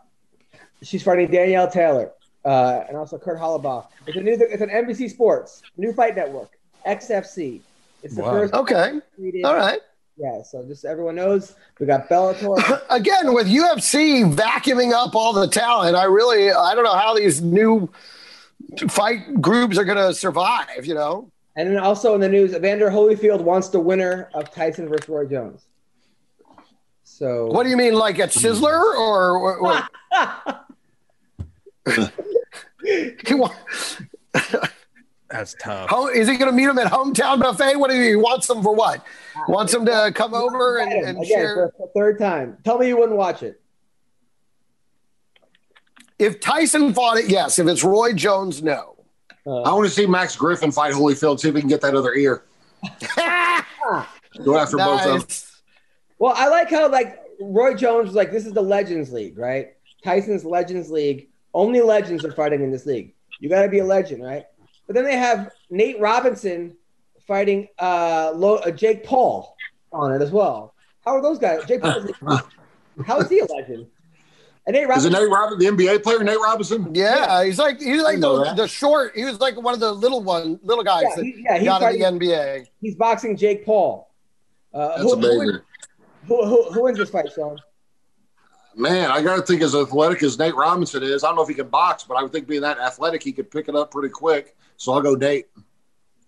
She's fighting Danielle Taylor uh, and also Kurt Holobaugh. It's a new. It's an NBC Sports new fight network. XFC. It's the Wow. first. Okay. All right. Yeah. So just everyone knows, we got Bellator. Again, with UFC vacuuming up all the talent, I really I don't know how these new fight groups are gonna survive, you know? And then also in the news, Evander Holyfield wants the winner of Tyson versus Roy Jones. So What do you mean, like at Sizzler or, or, or- he That's tough. How, is he going to meet him at hometown buffet? What do he wants them for? What wants them to come over and, and Again, share? for the third time. Tell me you wouldn't watch it. If Tyson fought it, yes. If it's Roy Jones, no. I want to see Max Griffin fight Holyfield, see if we can get that other ear. Go after both of them. Well, I like how like Roy Jones was like, this is the Legends League, right? Tyson's Legends League. Only legends are fighting in this league. You got to be a legend, right? But then they have Nate Robinson fighting uh, Lo- uh, Jake Paul on it as well. How are those guys? Jake Paul. how is he a legend? And Nate Is it Robinson. Nate Robinson, the NBA player, Nate Robinson? Yeah, he's like he's like the, the short. He was like one of the little one, little guys Yeah, that he- yeah, he's got in the NBA. He's boxing Jake Paul. Uh, That's who, who, amazing. wins, who, who, who wins this fight, Sean? Man, I got to think as athletic as Nate Robinson is, I don't know if he can box, but I would think being that athletic, he could pick it up pretty quick. So I'll go Nate.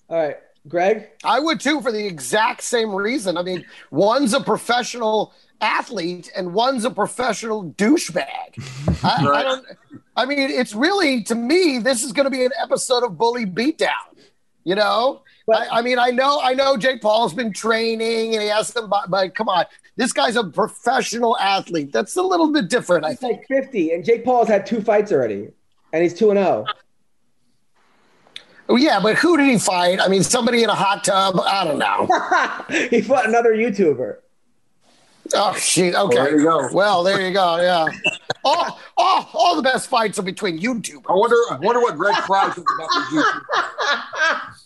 All right, Greg. I would too for the exact same reason. I mean, one's a professional athlete and one's a professional douchebag. I, I don't. I mean, it's really to me. This is going to be an episode of Bully Beatdown. You know, But- I, I mean, I know, I know, Jake Paul's been training and he has some, but, but come on, this guy's a professional athlete. That's a little bit different, I He's think. like 50, and Jake Paul's had two fights already, and he's 2 and oh. 0. Oh, yeah, but who did he fight? I mean, somebody in a hot tub. I don't know. he fought another YouTuber. Oh shit. Okay. Well, there you go. Well, there you go. Yeah. all, all, oh, oh, all the best fights are between I wonder, I wonder what Greg Frye thinks about the YouTube.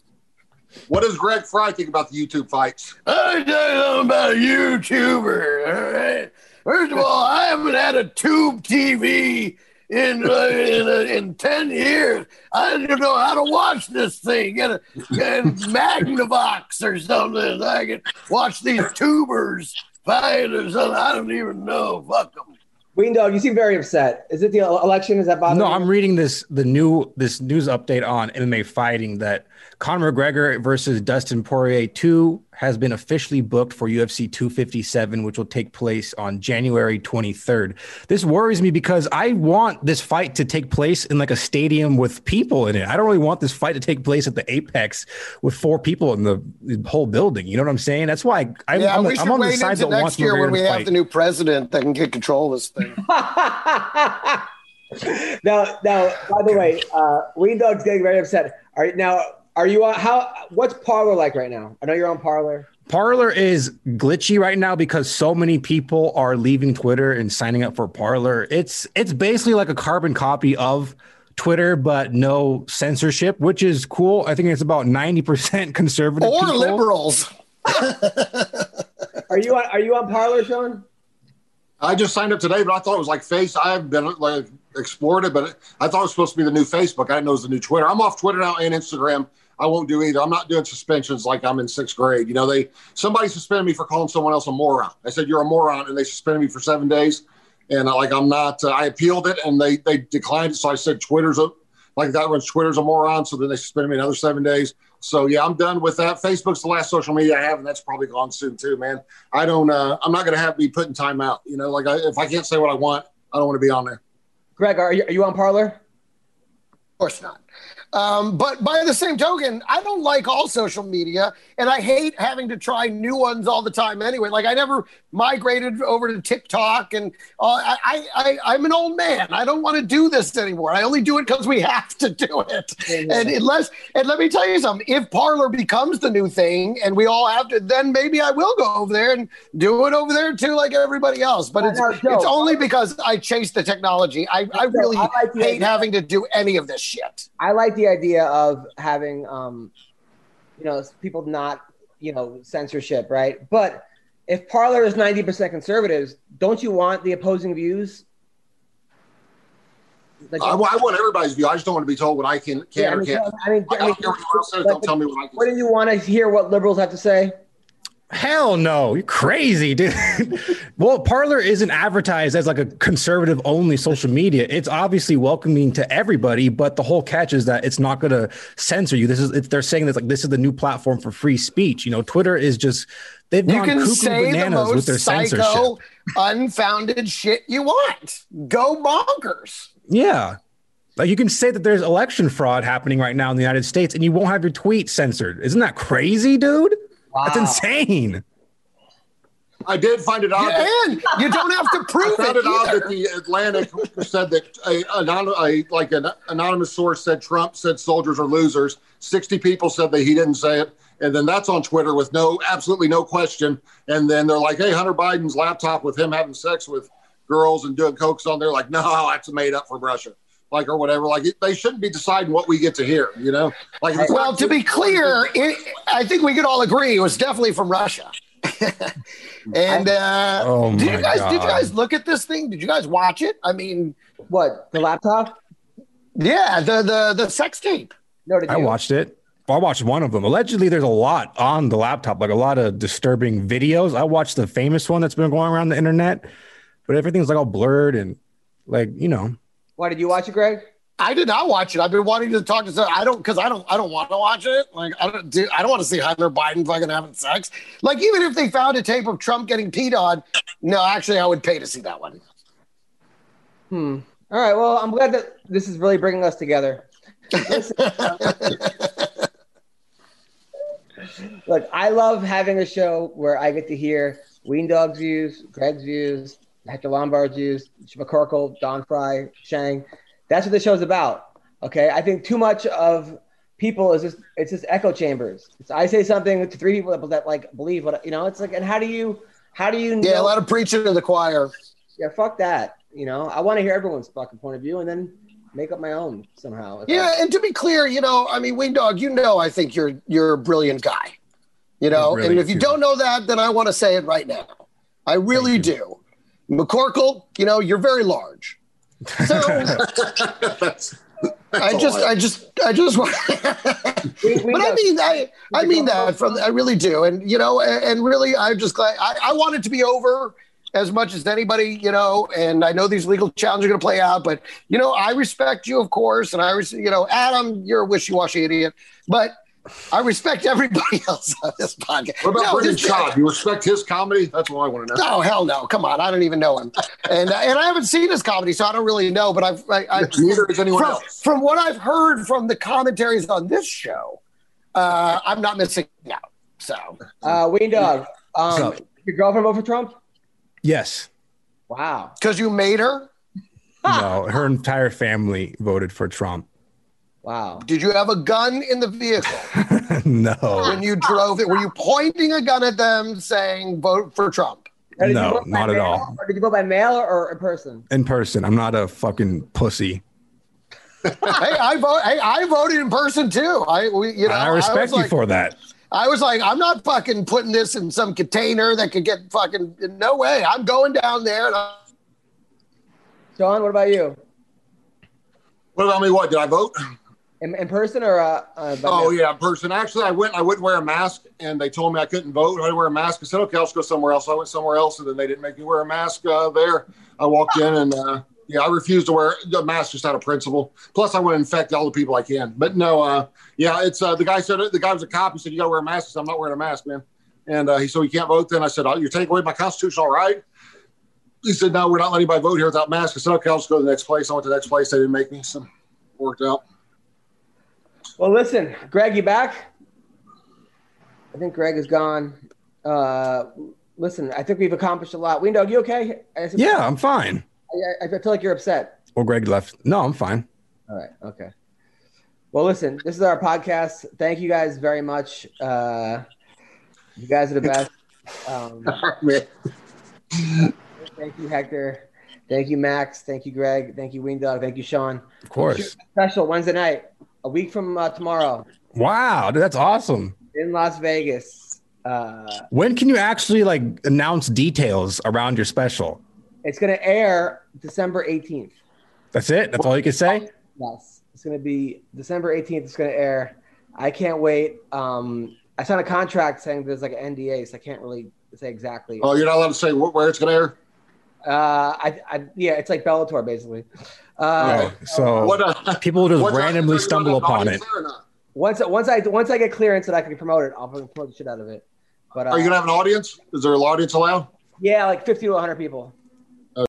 What does Greg Frye think about the YouTube fights? I tell you something about a YouTuber. All right. First of all, I haven't had a tube TV in uh, in, uh, in ten years. I don't even know how to watch this thing. Get a, get a Magnavox or something. I can watch these tubers fight or something. I don't even know. Fuck them. Ween Dog, you seem very upset. Is it the election? Is that bothering No, you? I'm reading this the new this news update on MMA fighting that Conor McGregor versus Dustin Poirier 2 has been officially booked for UFC 257, which will take place on January 23rd. This worries me because I want this fight to take place in like a stadium with people in it. I don't really want this fight to take place at the Apex with four people in the, the whole building. You know what I'm saying? That's why I, I'm, Yeah, I'm, we should I'm on the wait side into that wants next year when we have fight. the new president that can get control of this thing. now, now, by the way, uh, Ween Dog's getting very upset. All right, now? Are you on how? What's Parler like right now? I know you're on Parler. Parler is glitchy right now because so many people are leaving Twitter and signing up for Parler. It's it's basically like a carbon copy of Twitter, but no censorship, which is cool. I think it's about ninety percent conservative or people. liberals. Uh, are you on? Are you on Parler, Sean? I just signed up today, but I thought it was like Face. I haven't been like explored it, but I thought it was supposed to be the new Facebook. I didn't know it was the new Twitter. I'm off Twitter now and Instagram. I won't do either. I'm not doing suspensions like I'm in sixth grade. You know, they somebody suspended me for calling someone else a moron. I said you're a moron, and they suspended me for seven days. And uh, like I'm not. Uh, I appealed it, and they they declined it. So I said Twitter's a like that when Twitter's a moron. So then they suspended me another seven days. So yeah, I'm done with that. Facebook's the last social media I have, and that's probably gone soon too, man. I don't. Uh, I'm not going to have me putting time out. You know, like I, if I can't say what I want, I don't want to be on there. Greg, are you, are you on Parler? Of course not. Um, but by the same token, I don't like all social media, and I hate having to try new ones all the time. Anyway, like I never migrated over to TikTok, and uh, I, I, I, I'm an old man. I don't want to do this anymore. I only do it because we have to do it. And unless, and let me tell you something: if Parler becomes the new thing, and we all have to, then maybe I will go over there and do it over there too, like everybody else. But it's it's only because I chase the technology. I, I really I like hate idea. having to do any of this shit. I like the idea of having, um, you know, people not, you know, censorship, right? But if Parler is ninety percent conservatives, don't you want the opposing views? Like, I, I want everybody's view. I just don't want to be told what I can can yeah, I or can't. I mean, I I mean, don't care what anyone else says. Don't tell me what I can. wouldn't you want to hear what liberals have to say? Hell no, you're crazy, dude. well, Parler isn't advertised as like a conservative only social media. It's obviously welcoming to everybody, but the whole catch is that it's not going to censor you. This is it's, they're saying that like this is the new platform for free speech. You know, Twitter is just they've You can say the bananas with most their censorship. psycho, unfounded shit you want. Go bonkers. Yeah. Like you can say that there's election fraud happening right now in the United States, and you won't have your tweet censored. Isn't that crazy, dude? That's insane. I did find it odd. that- And you don't have to I prove found it it odd that the Atlantic said that a, anon- a like an anonymous source said Trump said soldiers are losers. Sixty people said that he didn't say it, and then that's on Twitter with no absolutely no question. And then they're like, "Hey, Hunter Biden's laptop with him having sex with girls and doing cokes on there." Like, no, that's made up from Russia, like or whatever. Like it, they shouldn't be deciding what we get to hear. You know, like Well, not- to be clear, it, I think we could all agree it was definitely from Russia. and uh, Oh did you my guys did you guys look at this thing? Did you guys watch it? I mean, What the laptop? yeah, the the the sex tape. No, did I you? watched it. I watched one of them. Allegedly, there's a lot on the laptop, like a lot of disturbing videos. I watched the famous one that's been going around the internet, but everything's like all blurred and like you know. Why did you watch it, Greg? I did not watch it. I've been wanting to talk to. Some, I don't because I don't. I don't want to watch it. Like I don't. Do, I don't want to see Hunter Biden fucking having sex. Like even if they found a tape of Trump getting peed on, no, actually, I would pay to see that one. Hmm. All right. Well, I'm glad that this is really bringing us together. Listen, Look, I love having a show where I get to hear Ween Dog's views, Greg's views, Hector Lombard's used, McCorkle, Don Frye, Shang. That's what the show's about. Okay. I think too much of people is just it's just echo chambers. It's I say something to three people that, that like believe what you know. It's like, and how do you how do you Yeah, know- let him preach it to the choir. yeah, fuck that. You know, I want to hear everyone's fucking point of view and then make up my own somehow. If I- Yeah, and to be clear, you know, I mean, Wing Dog, you know, I think you're you're a brilliant guy. You know, Really, and if you too. don't know that, then I want to say it right now. I really do. McCorkle, you know, you're very large. So that's, I just, I just, I just want. But I mean, I, I mean that from, I really do, and you know, and, and really, I'm just glad. I, I want it to be over as much as anybody, you know. And I know these legal challenges are going to play out, but you know, I respect you, of course, and I, you know, Adam, you're a wishy-washy idiot, but I respect everybody else on this podcast. what about No, Brendan this- You respect his comedy? That's what I want to know. No, hell no! Come on, I don't even know him, and uh, and I haven't seen his comedy, so I don't really know. But I've I, I, Neither has anyone from, else. from what I've heard from the commentaries on this show, uh, I'm not missing out. So Uh, Ween Dog, um, What's up? your girlfriend vote for Trump? Yes. Wow. because you made her, No, her entire family voted for Trump. Wow. did you have a gun in the vehicle no. when you drove it? Were you pointing a gun at them saying "vote for Trump"? Now, did you No, not at mail, all. Or did you vote by mail or, or in person? In person. I'm not a fucking pussy. hey, I vote. Hey, I voted in person too. I, we, you know, I respect was you like- for that. I was like, I'm not fucking putting this in some container that could get fucking. No way. I'm going down there and. I, Sean, what about you? What about me? What did I vote? In, in person or uh, uh, Oh yeah, in person. Actually, I went. I wouldn't wear a mask, and they told me I couldn't vote. I didn't wear a mask. I said, "Okay, I'll just go somewhere else." I went somewhere else, and then they didn't make me wear a mask uh, there. I walked in, and uh, yeah, I refused to wear a mask just out of principle. Plus, I want to infect all the people I can. But no, uh, yeah, it's uh, the guy said the guy was a cop. He said, "You got to wear a mask." I said, "I'm not wearing a mask, man." And uh, he said, "You can't vote." Then I said, oh, "You're taking away my constitutional right." He said, "No, we're not letting anybody vote here without masks." I said, "Okay, I'll just go to the next place." I went to the next place. They didn't make me, so worked out. Well, listen, Greg, you back? I think Greg is gone. Uh, listen, I think we've accomplished a lot. Ween Dog, you okay? Yeah, I'm fine. I, I feel like you're upset. Well, Greg left. No, I'm fine. All right. Okay. Well, listen, this is our podcast. Thank you guys very much. Uh, you guys are the best. Um, thank you, Hector. Thank you, Max. Thank you, Greg. Thank you, Ween Dog. Thank you, Sean. Of course. Special Wednesday night, a week from uh, tomorrow Wow, dude, that's awesome. in Las Vegas. Uh, When can you actually like announce details around your special? it's going to air December 18th. That's it. That's all you can say. Yes, it's going to be December 18th. It's going to air. I can't wait. Um, I signed a contract saying there's like an NDA, so I can't really say exactly. Oh, you're not allowed to say where it's going to air. Uh, I, I, yeah, it's like Bellator basically. Uh, so What? Uh, people just randomly are stumble gonna have an upon it. audience there? Once, once I, once I get clearance that I can promote it, I'll promote the shit out of it. But uh, Are you going to have an audience? Is there an audience allowed? yeah, like 50 to 100 people.